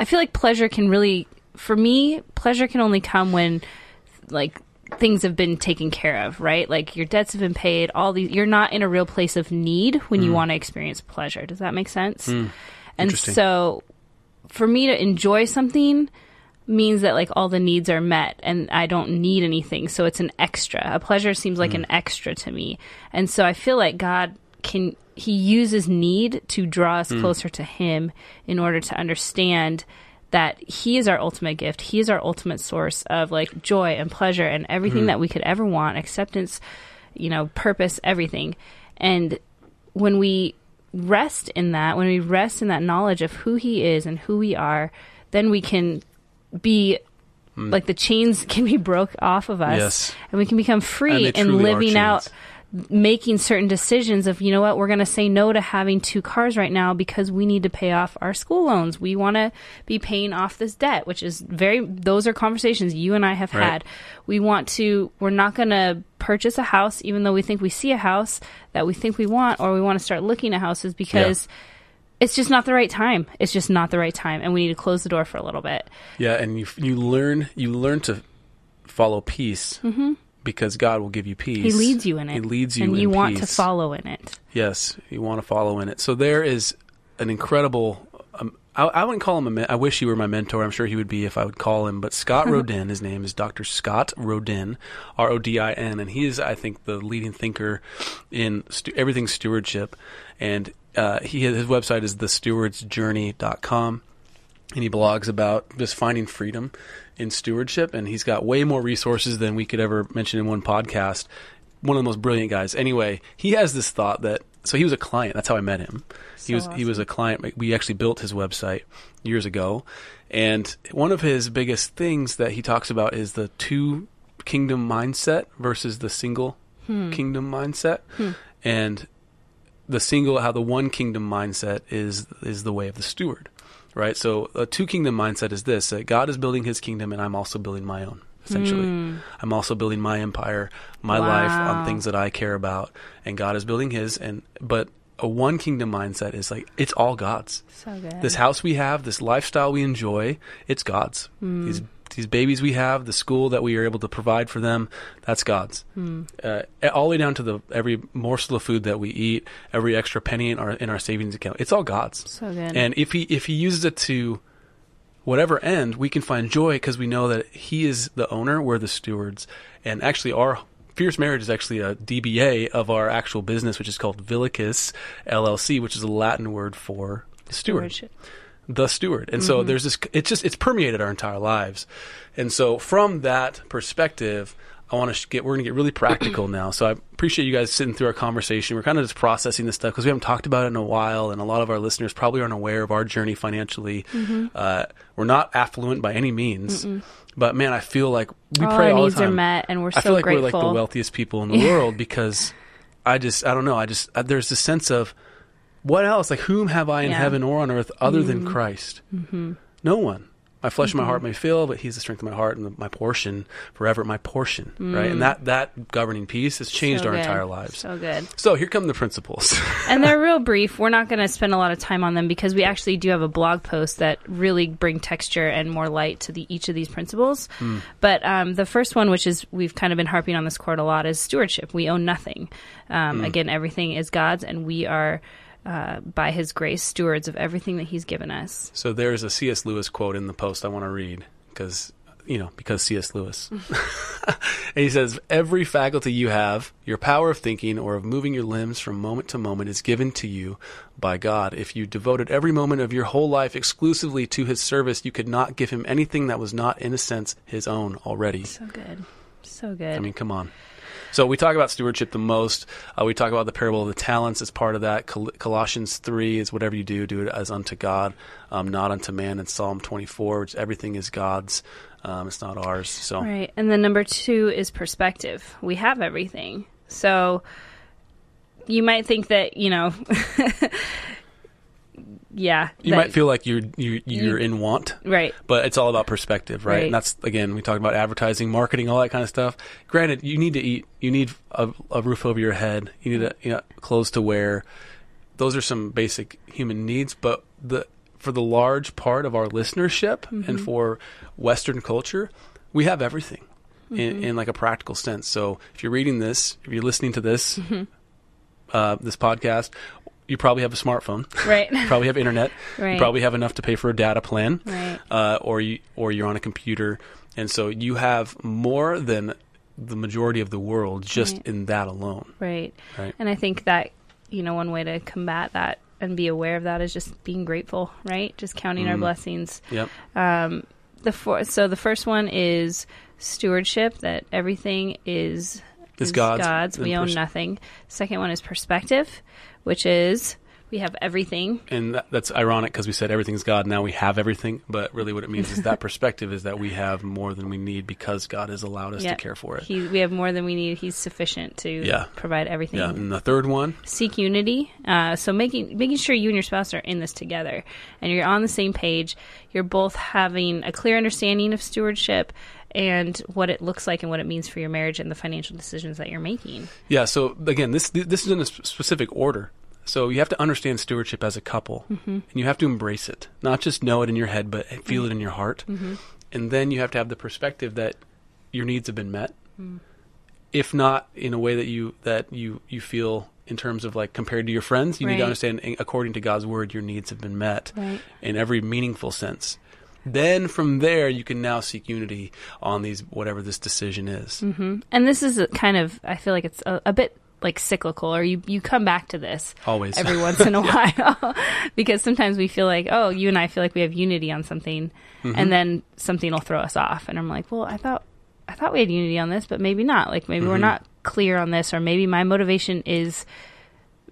I feel like pleasure can really, for me, pleasure can only come when like things have been taken care of, right? Like your debts have been paid, all these you're not in a real place of need when you mm. want to experience pleasure. Does that make sense? Hmm. And so for me to enjoy something means that like all the needs are met and I don't need anything. So it's an extra. A pleasure seems like hmm. an extra to me. And so I feel like God can he uses need to draw us hmm. closer to him in order to understand that he is our ultimate gift. He is our ultimate source of like joy and pleasure and everything that we could ever want, acceptance, you know, purpose, everything. And when we rest in that, when we rest in that knowledge of who he is and who we are, then we can be like the chains *laughs* can be broke off of us Yes. and we can become free in living out. Making certain decisions of you know what we're going to say no to having two cars right now because we need to pay off our school loans. We want to be paying off this debt which is very those are conversations you and i have Right. had. We want to we're not going to purchase a house even though we think we see a house that we think we want or we want to start looking at houses because it's just not the right time. It's just not the right time and we need to close the door for a little bit. Yeah, and you you learn you learn to follow peace Mm-hmm. Because God will give you peace. He leads you in it. He leads you and you want to follow in it. Yes, you want to follow in it. So there is an incredible. Um, I, I wouldn't call him a. Men- I wish he were my mentor. I'm sure he would be if I would call him. But Scott *laughs* Rodin, his name is Dr. Scott Rodin, R O D I N, and he is, I think, the leading thinker in stu- everything stewardship. And uh, he his website is thestewardsjourney.com and he blogs about just finding freedom in stewardship and he's got way more resources than we could ever mention in one podcast. One of the most brilliant guys. Anyway he has this thought that so he was a client. That's how i met him. He So was he was a client. We actually built his website years ago. And one of his biggest things that he talks about is the two kingdom mindset versus the single hmm. kingdom mindset. Hmm. And the single how the one kingdom mindset is is the way of the steward right? So a two kingdom mindset is this that god is building his kingdom and i'm also building my own essentially. Hmm. I'm also building my empire my life on things that i care about and god is building his and but a one kingdom mindset is like it's all god's. So good. this house we have, this lifestyle we enjoy, it's God's. Hmm. These these babies we have, the school that we are able to provide for them, that's God's. Uh, all the way down to the every morsel of food that we eat, every extra penny in our in our savings account, it's all God's. so good. And if he if he uses it to whatever end, we can find joy because we know that he is the owner, we're the stewards, and actually our Fierce Marriage is actually a DBA of our actual business, which is called Villicus LLC, which is a Latin word for steward Stewardship. The steward. And so there's this it's just it's permeated our entire lives. And so from that perspective, I want to get we're going to get really practical now. So I appreciate you guys sitting through our conversation. We're kind of just processing this stuff because we haven't talked about it in a while and a lot of our listeners probably aren't aware of our journey financially. Uh, we're not affluent by any means. But man, I feel like we All pray our all the time. are met, and we're I feel like grateful. we're like the wealthiest people in the *laughs* world because I just I don't know I just uh, there's this sense of what else like whom have I in Yeah. heaven or on earth other than Christ? Mm-hmm. No one. My flesh and my heart may fail, but He's the strength of my heart and my portion forever. My portion, right? And that that governing peace has changed So our good. entire lives. So good. So here come the principles. *laughs* and they're real brief. We're not going to spend a lot of time on them because we actually do have a blog post that really bring texture and more light to the each of these principles. Hmm. But um, the first one, which is we've kind of been harping on this court a lot, is stewardship. We own nothing. Um, Hmm. Again, everything is God's, and we are. Uh, by his grace, stewards of everything that he's given us. So there's a C.S. Lewis quote in the post I want to read because you know because C.S. Lewis, *laughs* and he says every faculty you have, your power of thinking or of moving your limbs from moment to moment, is given to you by God. If you devoted every moment of your whole life exclusively to His service, you could not give Him anything that was not, in a sense, His own already. So good. So good. I mean, come on. So we talk about stewardship the most. Uh, we talk about the parable of the talents as part of that. Col- Colossians three is whatever you do, do it as unto God, um, not unto man. And Psalm twenty four, which everything is God's. Um, it's not ours. So Right. And then number two is perspective. We have everything. So you might think that, you know, *laughs* yeah. you that- might feel like you're you, you're in want, Right. but it's all about perspective, right? Right. And that's again, we talk about advertising, marketing, all that kind of stuff. Granted, you need to eat, you need a, a roof over your head, you need a, you know, clothes to wear. Those are some basic human needs, but the for the large part of our listenership Mm-hmm. and for Western culture, we have everything Mm-hmm. in, in like a practical sense. So if you're reading this, if you're listening to this, Mm-hmm. uh, this podcast, you probably have a smartphone. Right. you probably have internet. You Right. probably have enough to pay for a data plan, Right. uh, or you or you're on a computer, and so you have more than the majority of the world just Right. in that alone. Right. Right. And I think that, you know, one way to combat that and be aware of that is just being grateful, right? Just counting Mm. our blessings. Yep. The four, so the first one is stewardship that everything is It's God's. We own pers- nothing. Second one is perspective, which is we have everything. And that, that's ironic because we said everything's God. Now we have everything, but really what it means is that *laughs* perspective is that we have more than we need because God has allowed us Yep. to care for it. He, we have more than we need. He's sufficient to Yeah. provide everything. yeah. And the third one, seek unity. Uh, so making making sure you and your spouse are in this together, and you're on the same page. You're both having a clear understanding of stewardship and what it looks like and what it means for your marriage and the financial decisions that you're making. Yeah. So again, this this is in a specific order. So you have to understand stewardship as a couple, Mm-hmm. and you have to embrace it, not just know it in your head, but feel it in your heart. Mm-hmm. And then you have to have the perspective that your needs have been met, Mm. if not in a way that you that you you feel in terms of like compared to your friends, you need to understand according to God's word, your needs have been met Right. in every meaningful sense. Then from there, you can now seek unity on these whatever this decision is. and this is kind of I feel like it's a, a bit like cyclical, or you you come back to this Always. every *laughs* once in a while *laughs* because sometimes we feel like oh you and I feel like we have unity on something, Mm-hmm. and then something will throw us off, and I'm like well I thought I thought we had unity on this, but maybe not. Like maybe Mm-hmm. we're not clear on this, or maybe my motivation is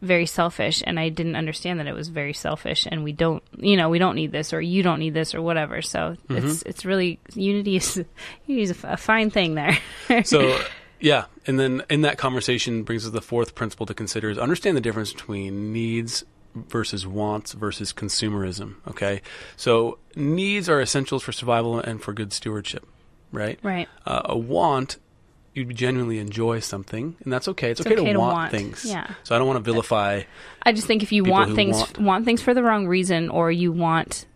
very selfish and I didn't understand that it was very selfish and we don't you know we don't need this or you don't need this or whatever so Mm-hmm. it's it's really unity is *laughs* unity is a, fine thing there So, yeah, and then in that conversation brings us the fourth principle to consider is understand the difference between needs versus wants versus consumerism. Okay, so needs are essentials for survival and for good stewardship, right? right Uh, a want. You genuinely enjoy something, and that's okay. It's, okay, okay to, to want, want, things. yeah. So I don't want to vilify. I just think if you want things want- want. things for the wrong reason or you want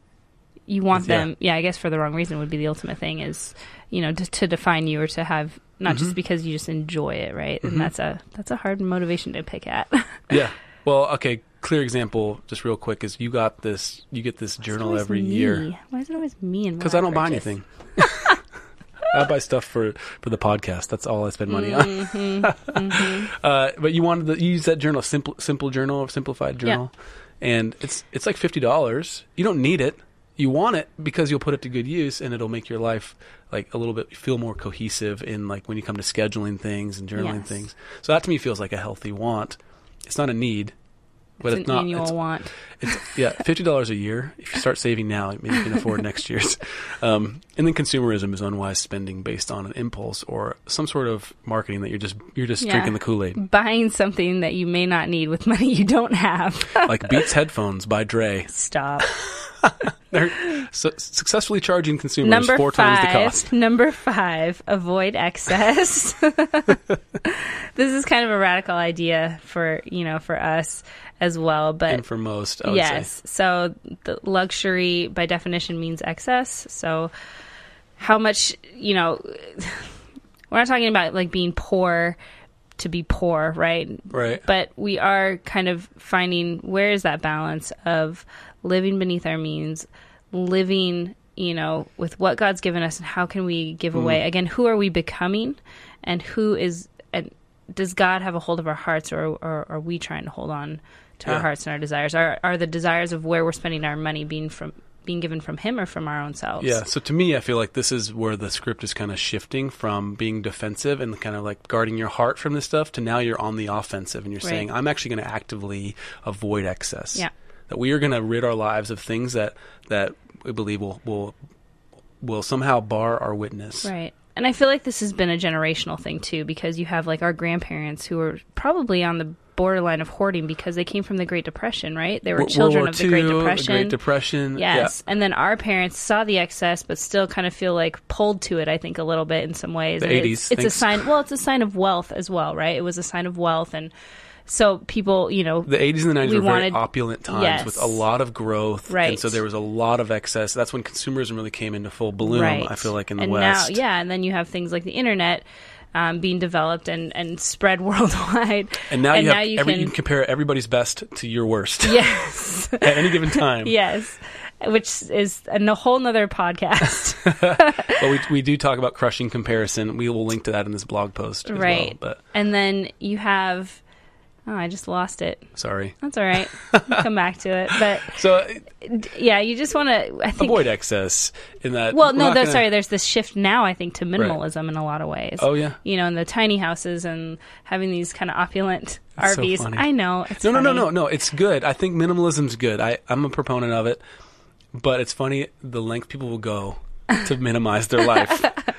you want Yeah. them yeah I guess for the wrong reason would be the ultimate thing is you know to, to define you or to have not Mm-hmm. just because you just enjoy it right and that's a that's a hard motivation to pick at *laughs* Yeah. Well, okay. Clear example, just real quick, is you got this. You get this journal every me. year. why is it always me and because I don't buy anything. *laughs* I buy stuff for for the podcast. That's all I spend money Mm-hmm. on. *laughs* uh, but you wanted to you use that journal, simple simple journal or simplified journal, and it's it's like fifty dollars. You don't need it. You want it because you'll put it to good use, and it'll make your life like a little bit feel more cohesive in like when you come to scheduling things and journaling Yes. things. So that to me feels like a healthy want. It's not a need, but it's it's, not. annual it's- want it's yeah, fifty dollars a year. If you start saving now, maybe you can afford next year's. *laughs* Um, and then consumerism is unwise spending based on an impulse or some sort of marketing that you're just you're just Yeah. drinking the Kool Aid. buying something that you may not need with money you don't have *laughs* Like Beats headphones by Dre. stop *laughs* They're su- successfully charging consumers Number four five. times the cost. Number five, avoid excess. this is kind of a radical idea for you know for us as well, but And for most, yes. say. So the luxury by definition means excess. So how much you know? *laughs* We're not talking about like being poor to be poor, right? Right. but we are kind of finding where is that balance of living beneath our means, living, you know, with what God's given us, and how can we give mm-hmm. away? Again, who are we becoming, and who is, and does God have a hold of our hearts, or, or are we trying to hold on to Yeah. our hearts and our desires? Are are the desires of where we're spending our money being from being given from Him or from our own selves? Yeah. So to me, I feel like this is where the script is kind of shifting from being defensive and kind of like guarding your heart from this stuff to now you're on the offensive and you're Right. saying, I'm actually going to actively avoid excess. Yeah. That we are going to rid our lives of things that that we believe will will will somehow bar our witness. Right. And I feel like this has been a generational thing too, because you have like our grandparents who are probably on the borderline of hoarding because they came from the Great Depression, right? They were World children War of the Great Depression. Great Depression. Yes. And then our parents saw the excess, but still kind of feel like pulled to it, I think, a little bit in some ways. The And 80s, It's, it's a sign, well, it's a sign of wealth as well, right? It was a sign of wealth. And so people, you know, The 80s and the 90s We were very wanted- opulent times Yes. with a lot of growth. Right. And so there was a lot of excess. That's when consumerism really came into full bloom, right. I feel like, in the and West. Now, yeah. And then you have things like the internet. Um, being developed and, and spread *laughs* worldwide, And now you have you every, can you can compare everybody's best to your worst *laughs* *laughs* yes, at any given time. yes, which is a whole nother podcast, But we, we do talk about crushing comparison. We will link to that in this blog post as right? well. But and then you have, oh, I just lost it. sorry. That's all right. We'll come back to it, but *laughs* So yeah, you just want to. I think. avoid excess in that. well, no, gonna- sorry. There's this shift now. I think to minimalism in a lot of ways. Oh, yeah. You know, in the tiny houses and having these kind of opulent That's so RVs. funny. I know. It's No, no, no, no, no. It's good. I think minimalism's good. I, I'm a proponent of it. But it's funny the length people will go to minimize their life. *laughs*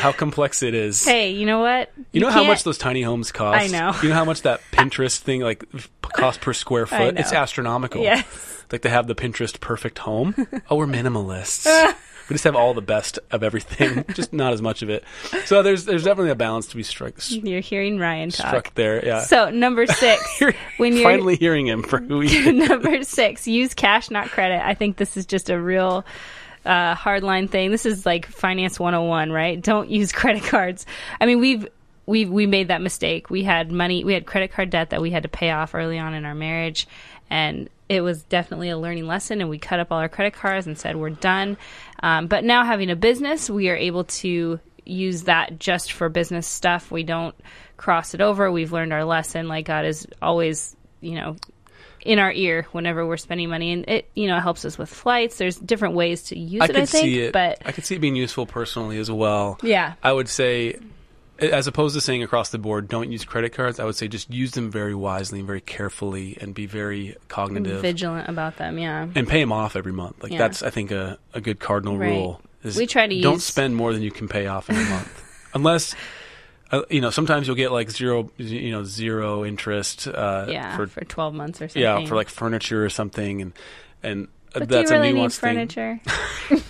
How complex it is. Hey, you know what? You know how much those tiny homes cost? I know. You know how much that Pinterest *laughs* thing like cost per square foot? It's astronomical. Yes. Like they have the Pinterest perfect home. *laughs* Oh, we're minimalists. *laughs* we just have all the best of everything, just not as much of it. So there's there's definitely a balance to be struck You're hearing Ryan talk. struck there. Yeah. So number six, You're when you're finally hearing him for who he is. number six, use cash, not credit. I think this is just a real uh, hardline thing. This is like finance 101, right? Don't use *laughs* credit cards. I mean, we've we we made that mistake. We had money, we had credit card debt that we had to pay off early on in our marriage, and it was definitely a learning lesson. And we cut up all our credit cards and said we're done. Um, but now having a business, we are able to use that just for business stuff. We don't cross it over. We've learned our lesson. Like God is always, you know, in our ear whenever we're spending money, and it you know helps us with flights. There's different ways to use I it. I think, see it, but I could see it being useful personally as well. yeah, I would say, as opposed to saying across the board, don't use credit cards. I would say just use them very wisely and very carefully, and be very cognitive vigilant about them. Yeah. and pay them off every month. Like Yeah. that's, I think, a, a good cardinal Right. rule. Is We try to don't use- spend more than you can pay off in a month, *laughs* unless. Uh, you know, sometimes you'll get like zero, you know, zero interest. Uh, Yeah, for, for, 12 months or something. yeah, for like furniture or something, and and uh, But that's do you really a need nuanced thing. furniture? *laughs*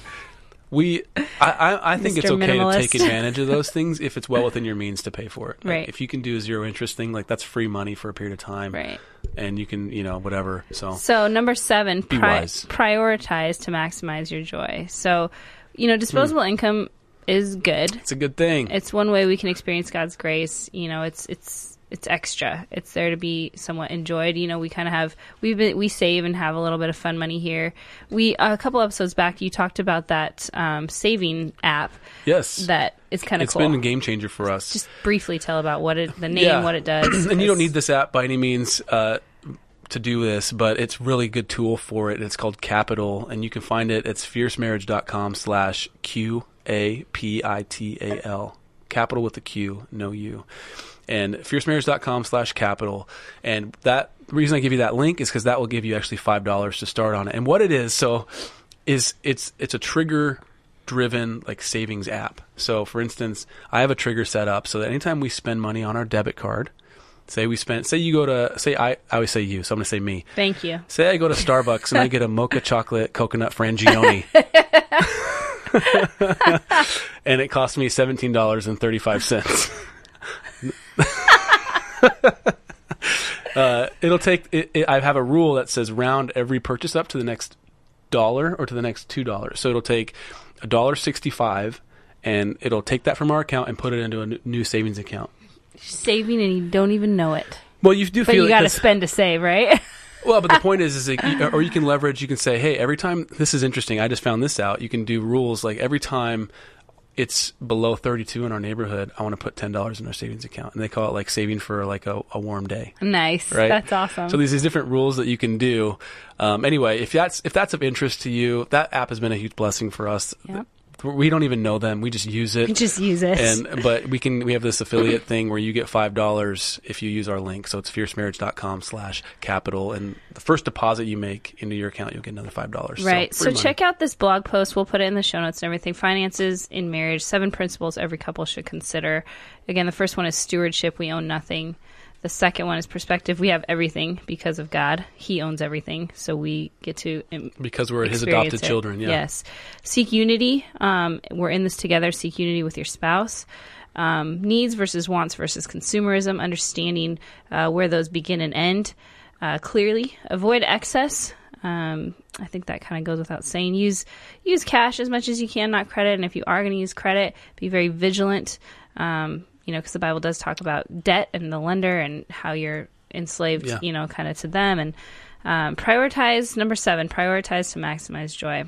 We, I, I, I think it's okay to take advantage of those things if it's well within your means to pay for it. Like, Right. If you can do a zero interest thing, like that's free money for a period of time, right. and you can, you know, whatever. So So number seven, Be pri- wise. prioritize to maximize your joy. So, you know, disposable income is good. it's a good thing. It's one way we can experience God's grace. You know, it's it's it's extra. It's there to be somewhat enjoyed. You know, we kind of have we've been we save and have a little bit of fun money here. We a couple episodes back, you talked about that um, saving app yes, that is kind of it's cool. been a game changer for us. Just briefly tell about what it the name, Yeah. what it does, *clears throat* and you don't need this app by any means uh, to do this, but it's really good tool for it. It's called Qapital, and you can find it. It's fiercemarriage.com slash Q A P I T A L. Qapital with a Q, no U. And fiercemarriage.com slash capital. And that reason I give you that link is because that will give you actually five dollars to start on it. And what it is, so is it's it's a trigger driven like savings app. So for instance, I have a trigger set up so that anytime we spend money on our debit card, say we spent say you go to say I, I always say you, so I'm gonna say me. Thank you. Say I go to Starbucks and I get a mocha chocolate coconut *laughs* frangione. *laughs* and it cost me seventeen dollars and thirty five cents. *laughs* uh, it'll take. It, it, I have a rule that says round every purchase up to the next dollar or to the next two dollars. So it'll take a dollar sixty five, and it'll take that from our account and put it into a n- new savings account. Saving and you don't even know it, Well, you do but feel you got to spend to save, right? *laughs* Well, but the point is, is you, or you can leverage. You can say, "Hey, every time this is interesting. I just found this out." You can do rules like every time it's below thirty-two in our neighborhood, I want to put ten dollars in our savings account, and they call it like saving for like a, a warm day, nice. right? That's awesome. So these these different rules that you can do. Um, anyway, if that's if that's of interest to you, that app has been a huge blessing for us. Yep. We don't even know them; we just use it. just use it. And *laughs* but we can we have this affiliate thing where you get five dollars if you use our link. So it's fiercemarriage.com slash capital and the first deposit you make into your account you'll get another five dollars. Right. So, check out this blog post. We'll put it in the show notes and everything. Finances in marriage, seven principles every couple should consider. Again, the first one is stewardship. We own nothing. The second one is perspective. We have everything because of God. He owns everything. So we get to um, because we're his adopted it. children. Yeah. Yes. Seek unity. Um, we're in this together. Seek unity with your spouse. Um, needs versus wants versus consumerism. Understanding uh, where those begin and end uh, clearly. Avoid excess. Um, I think that kind of goes without saying. Use use cash as much as you can, not credit. And if you are going to use credit, be very vigilant. Um, you know, because the Bible does talk about debt and the lender and how you're enslaved. Yeah. You know, kind of to them and um, prioritize. Number seven, prioritize to maximize joy.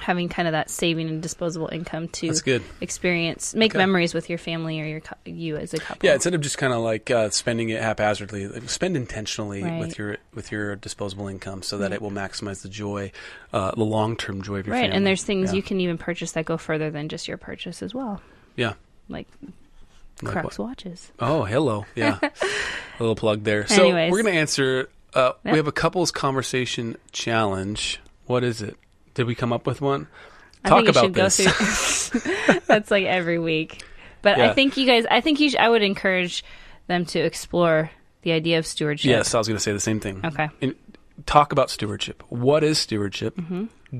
Having kind of that saving and disposable income to That's good. experience, make Okay. memories with your family or your you as a couple. Yeah, instead of just kind of like uh, spending it haphazardly, like, spend intentionally Right. with your with your disposable income, so that it will maximize the joy, uh, the long term joy of your family. right. family. And there's things Yeah. you can even purchase that go further than just your purchase as well, yeah. like Like Crux what? watches. Oh, hello. Yeah. *laughs* a little plug there. So Anyways. we're going to answer. Uh, Yep. We have a couples conversation challenge. What is it? Did we come up with one? I Talk about this. *laughs* That's like every week, but I think you guys. I think you. Sh- I would encourage them to explore the idea of stewardship. yes, I was going to say the same thing. Okay. And talk about stewardship. What is stewardship?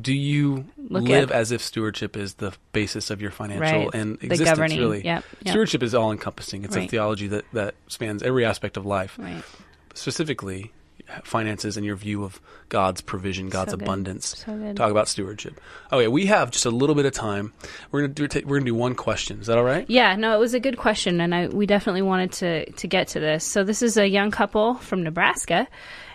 Do you. Look live as if stewardship is the basis of your financial Right. and existence? governing. Really, Yep, yep. stewardship is all encompassing. It's a theology that that spans every aspect of life. Right. Specifically, finances and your view of God's provision, God's So abundance. So. Talk about stewardship. Okay, we have just a little bit of time. We're gonna do we're gonna do one question. Is that all right? Yeah, no, it was a good question, and I we definitely wanted to to get to this. So this is a young couple from Nebraska,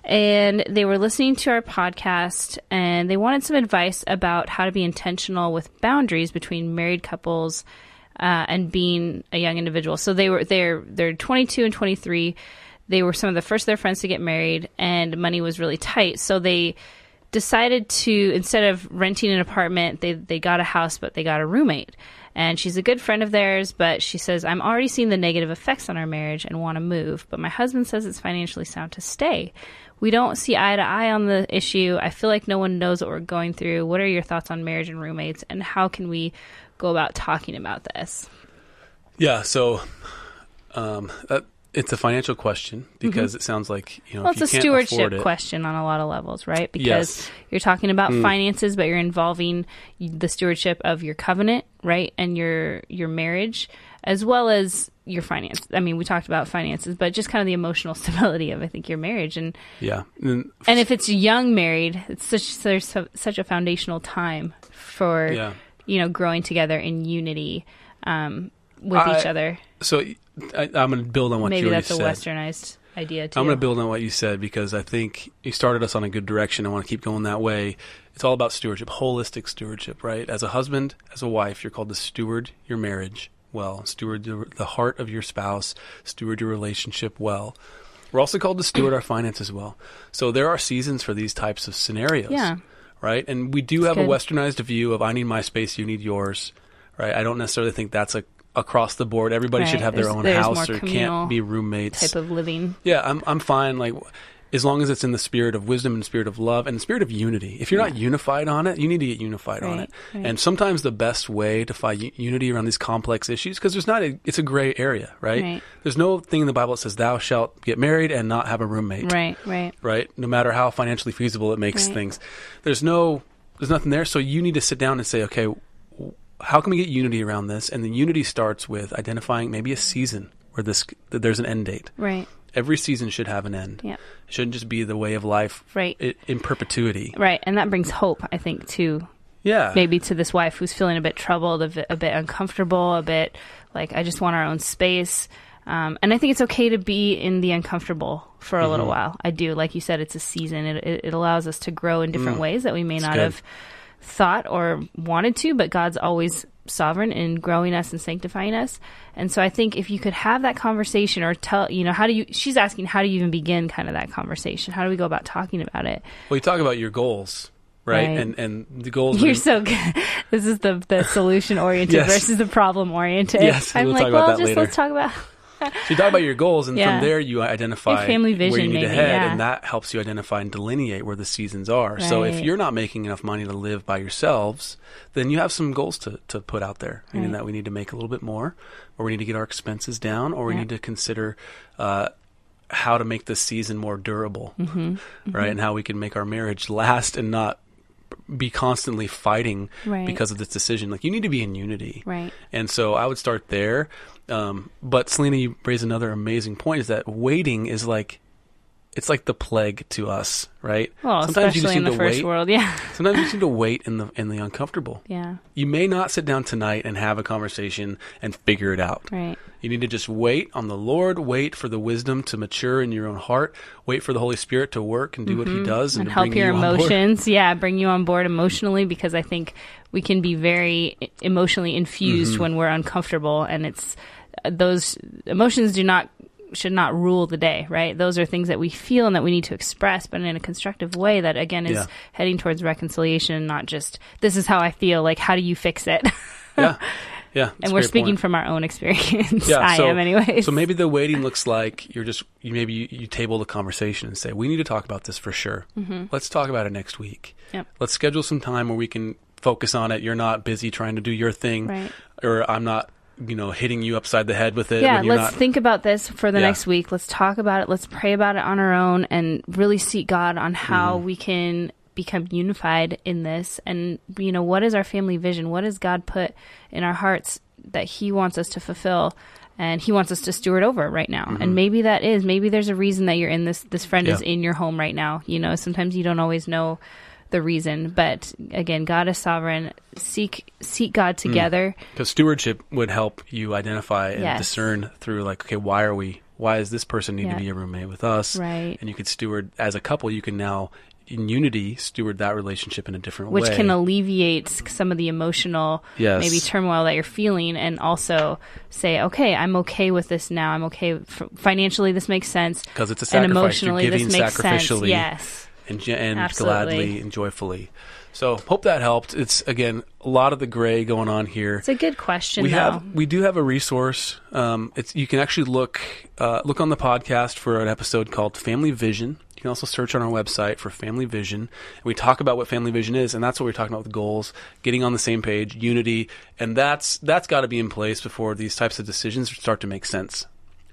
and they were listening to our podcast, and they wanted some advice about how to be intentional with boundaries between married couples uh, and being a young individual. So they were they're they're 22 and 23. They were some of the first of their friends to get married, and money was really tight. So they decided to instead of renting an apartment, they they got a house, but they got a roommate. And she's a good friend of theirs, but she says, I'm already seeing the negative effects on our marriage and want to move. But my husband says it's financially sound to stay. We don't see eye to eye on the issue. I feel like no one knows what we're going through. What are your thoughts on marriage and roommates? And how can we go about talking about this? Yeah. So, um, that, it's a financial question mm-hmm. because it sounds like you know Well, if it's a you can't stewardship it, question on a lot of levels, right? Because Yes. you're talking about mm. finances, but you're involving the stewardship of your covenant, right, and your your marriage, as well as your finance. I mean, we talked about finances, but just kind of the emotional *laughs* stability of I think your marriage, and Yeah. And, and if it's young married, it's such there's so, such a foundational time for Yeah. you know growing together in unity um, with each other. so I, I'm going to build on what Maybe you that's a said. westernized idea too. I'm going to build on what you said because I think you started us on a good direction. I want to keep going that way. It's all about stewardship, holistic stewardship, right? As a husband, as a wife, you're called to steward your marriage well, steward the, heart of your spouse, steward your relationship well. We're also called to steward our finances well. So there are seasons for these types of scenarios. Yeah. Right? And we do have good. a westernized view of I need my space, you need yours. Right? I don't necessarily think that's a across the board. Everybody should Right. have their There's- own there's house or can't be roommates. type of living. Yeah, I'm I'm fine. Like as long as it's in the spirit of wisdom and spirit of love and the spirit of unity. If you're not unified on it, you need to get unified on it. right. And sometimes the best way to find u- unity around these complex issues because there's not a it's a gray area, right? Right. There's no thing in the Bible that saes thou shalt get married and not have a roommate. Right, right. Right? No matter how financially feasible it makes Right. things. There's no there's nothing there, so you need to sit down and say, okay, how can we get unity around this? And the unity starts with identifying maybe a season where this there's an end date Right. Every season should have an end. Yeah. It shouldn't just be the way of life Right. in perpetuity. Right. And that brings hope, I think, to Yeah. maybe to this wife who's feeling a bit troubled, a bit, a bit uncomfortable, a bit like, I just want our own space. Um, and I think it's okay to be in the uncomfortable for a little Mm-hmm. while. I do. Like you said, it's a season. It, it, it allows us to grow in different ways that we may not Mm. good. have thought or wanted to, but God's always sovereign in growing us and sanctifying us. And so I think if you could have that conversation or tell, you know, how do you, she's asking, how do you even begin kind of that conversation? How do we go about talking about it? well, you talk about your goals, right? Right. And and the goals. You're so *laughs* good. This is the, the solution oriented *laughs* Yes. versus the problem oriented. Yes, I'm we'll like, talk about well, that just later. let's talk about. So you talk about your goals, and Yeah. from there you identify Your family where you need to head, yeah. and that helps you identify and delineate where the seasons are. So if you're not making enough money to live by yourselves, then you have some goals to, to put out there, meaning Right. that we need to make a little bit more, or we need to get our expenses down, or we Yeah. need to consider. Uh, how to make this season more durable, Mm-hmm. right? And how we can make our marriage last and not be constantly fighting Right. because of this decision. Like you need to be in unity, Right. and so I would start there. Um, but Selena, you raise another amazing point: is that waiting is like it's like the plague to us, right? Well, Sometimes you just especially in the first wait. world. *laughs* Yeah. Sometimes you just need to wait in the in the uncomfortable. Yeah. You may not sit down tonight and have a conversation and figure it out. Right. You need to just wait on the Lord, wait for the wisdom to mature in your own heart, wait for the Holy Spirit to work and do what He does, and, Mm-hmm. and help bring your you emotions. *laughs* Yeah, bring you on board emotionally because I think we can be very emotionally infused Mm-hmm. when we're uncomfortable, and it's uh, those emotions do not should not rule the day, right? Those are things that we feel and that we need to express, but in a constructive way that again is Yeah. heading towards reconciliation, and not just this is how I feel. Like, how do you fix it? *laughs* Yeah, yeah. and we're speaking point. from our own experience. Yeah, *laughs* I so, am, anyways. So maybe the waiting looks like you're just you maybe you, you table the conversation and say we need to talk about this for sure. Let's talk about it next week. Mm-hmm. Yep. Let's schedule some time where we can focus on it. You're not busy trying to do your thing, Right. or I'm not you know hitting you upside the head with it. yeah let's not, think about this for the Yeah. next week let's talk about it let's pray about it on our own and really seek god on how Mm-hmm. we can become unified in this and you know what is our family vision what has god put in our hearts that he wants us to fulfill and he wants us to steward over right now. And maybe that is maybe there's a reason that you're in this this friend is Mm-hmm. In your home right now. You know, sometimes you don't always know the reason, but again, God is sovereign. Seek seek God Hmm. together. Because stewardship would help you identify and Yes. discern through, like, okay, why are we? Why does this person need Yeah. to be a roommate with us? Right. And you could steward as a couple. You can now, in unity, steward that relationship in a different which way. Which can alleviate some of the emotional Yes. maybe turmoil that you're feeling and also say okay i'm okay with this now i'm okay f- financially this makes sense. Because it's a and sacrifice. You're emotionally giving this makes sense sacrificially. yes and, and Absolutely. gladly and joyfully. So hope that helped. It's again a lot of the gray going on here. it's a good question we though have we do have a resource. Um, it's you can actually look uh, look on the podcast for an episode called Family Vision. You can also search on our website for Family Vision. We talk about what Family Vision is, and that's what we're talking about with goals, getting on the same page, unity, and that's that's got to be in place before these types of decisions start to make sense,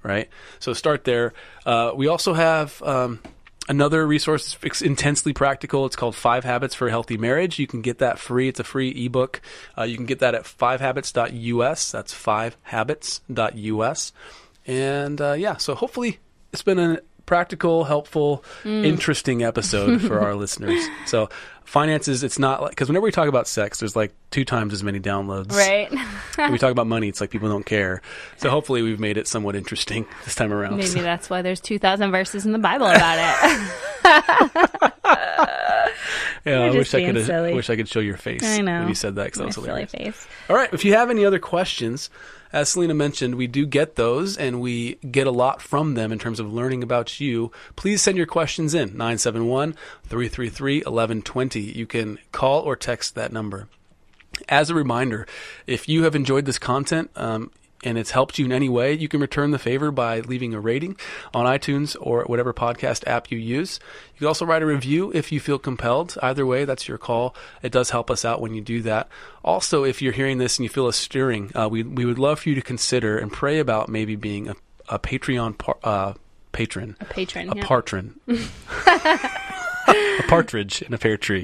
right? So start there. Uh, we also have. Um, Another resource is intensely practical. It's called Five Habits for a Healthy Marriage. You can get that free. It's a free ebook. Uh, you can get that at fivehabits.us. That's fivehabits.us. And uh, yeah, so hopefully it's been a practical, helpful, mm. interesting episode for our *laughs* listeners. So finances, it's not like because whenever we talk about sex, there's like two times as many downloads. right When we talk about money, it's like people don't care. So hopefully we've made it somewhat interesting *laughs* this time around. maybe So- *laughs* that's why there's 2000 verses in the bible about it Yeah, I You're wish I could. silly. wish I could show your face i know when you said that because that was silly hilarious. face All right, if you have any other questions, as Selena mentioned, we do get those and we get a lot from them in terms of learning about you. Please send your questions in 971 333 1120. You can call or text that number. As a reminder, if you have enjoyed this content um, and it's helped you in any way, you can return the favor by leaving a rating on iTunes or whatever podcast app you use. You can also write a review if you feel compelled. Either way, that's your call. It does help us out when you do that. Also, if you're hearing this and you feel a stirring, uh, we we would love for you to consider and pray about maybe being a, a Patreon par, uh, patron, a patron a yeah. patron. *laughs* *laughs* *laughs* a partridge in a pear tree.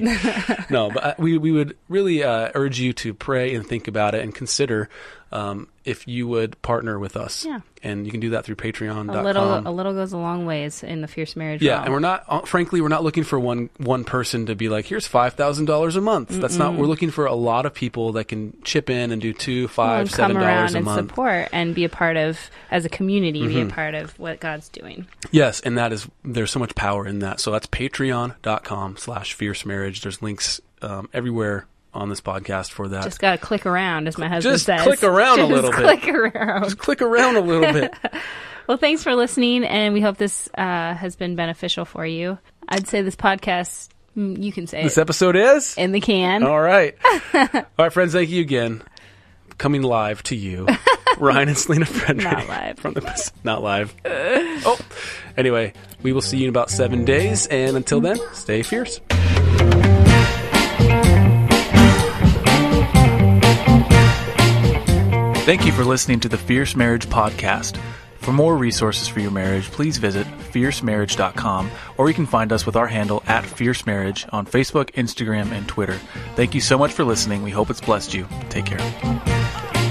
no, but uh, we we would really uh, urge you to pray and think about it and consider um, if you would partner with us. Yeah. And you can do that through Patreon. a little a little goes a long ways in the fierce marriage yeah, realm. and we're not. uh, Frankly, we're not looking for one one person to be like, "Here's five thousand dollars a month." That's not. We're looking for a lot of people that can chip in and do two, Well, five, and seven dollars a and month. Mm-hmm. support and be a part of as a community be a part of what god's doing Yes, and that is there's so much power in that. So that's patreon.com slash fierce marriage. There's links um, everywhere on this podcast for that. just gotta click around as my husband Just says click around a Just little bit. click around Just click around a little bit. *laughs* well thanks for listening and we hope this uh, has been beneficial for you i'd say this podcast mm, you can say this it episode is in the can all right. *laughs* All right, friends. Thank you again. Coming live to you, *laughs* Ryan and Selena Frederick. Not live. from the not live. oh, anyway, we will see you in about seven days, and until then, stay fierce. Thank you for listening to the Fierce Marriage Podcast. For more resources for your marriage, please visit fiercemarriage.com or you can find us with our handle at Fierce Marriage on Facebook, Instagram, and Twitter. Thank you so much for listening. We hope it's blessed you. Take care.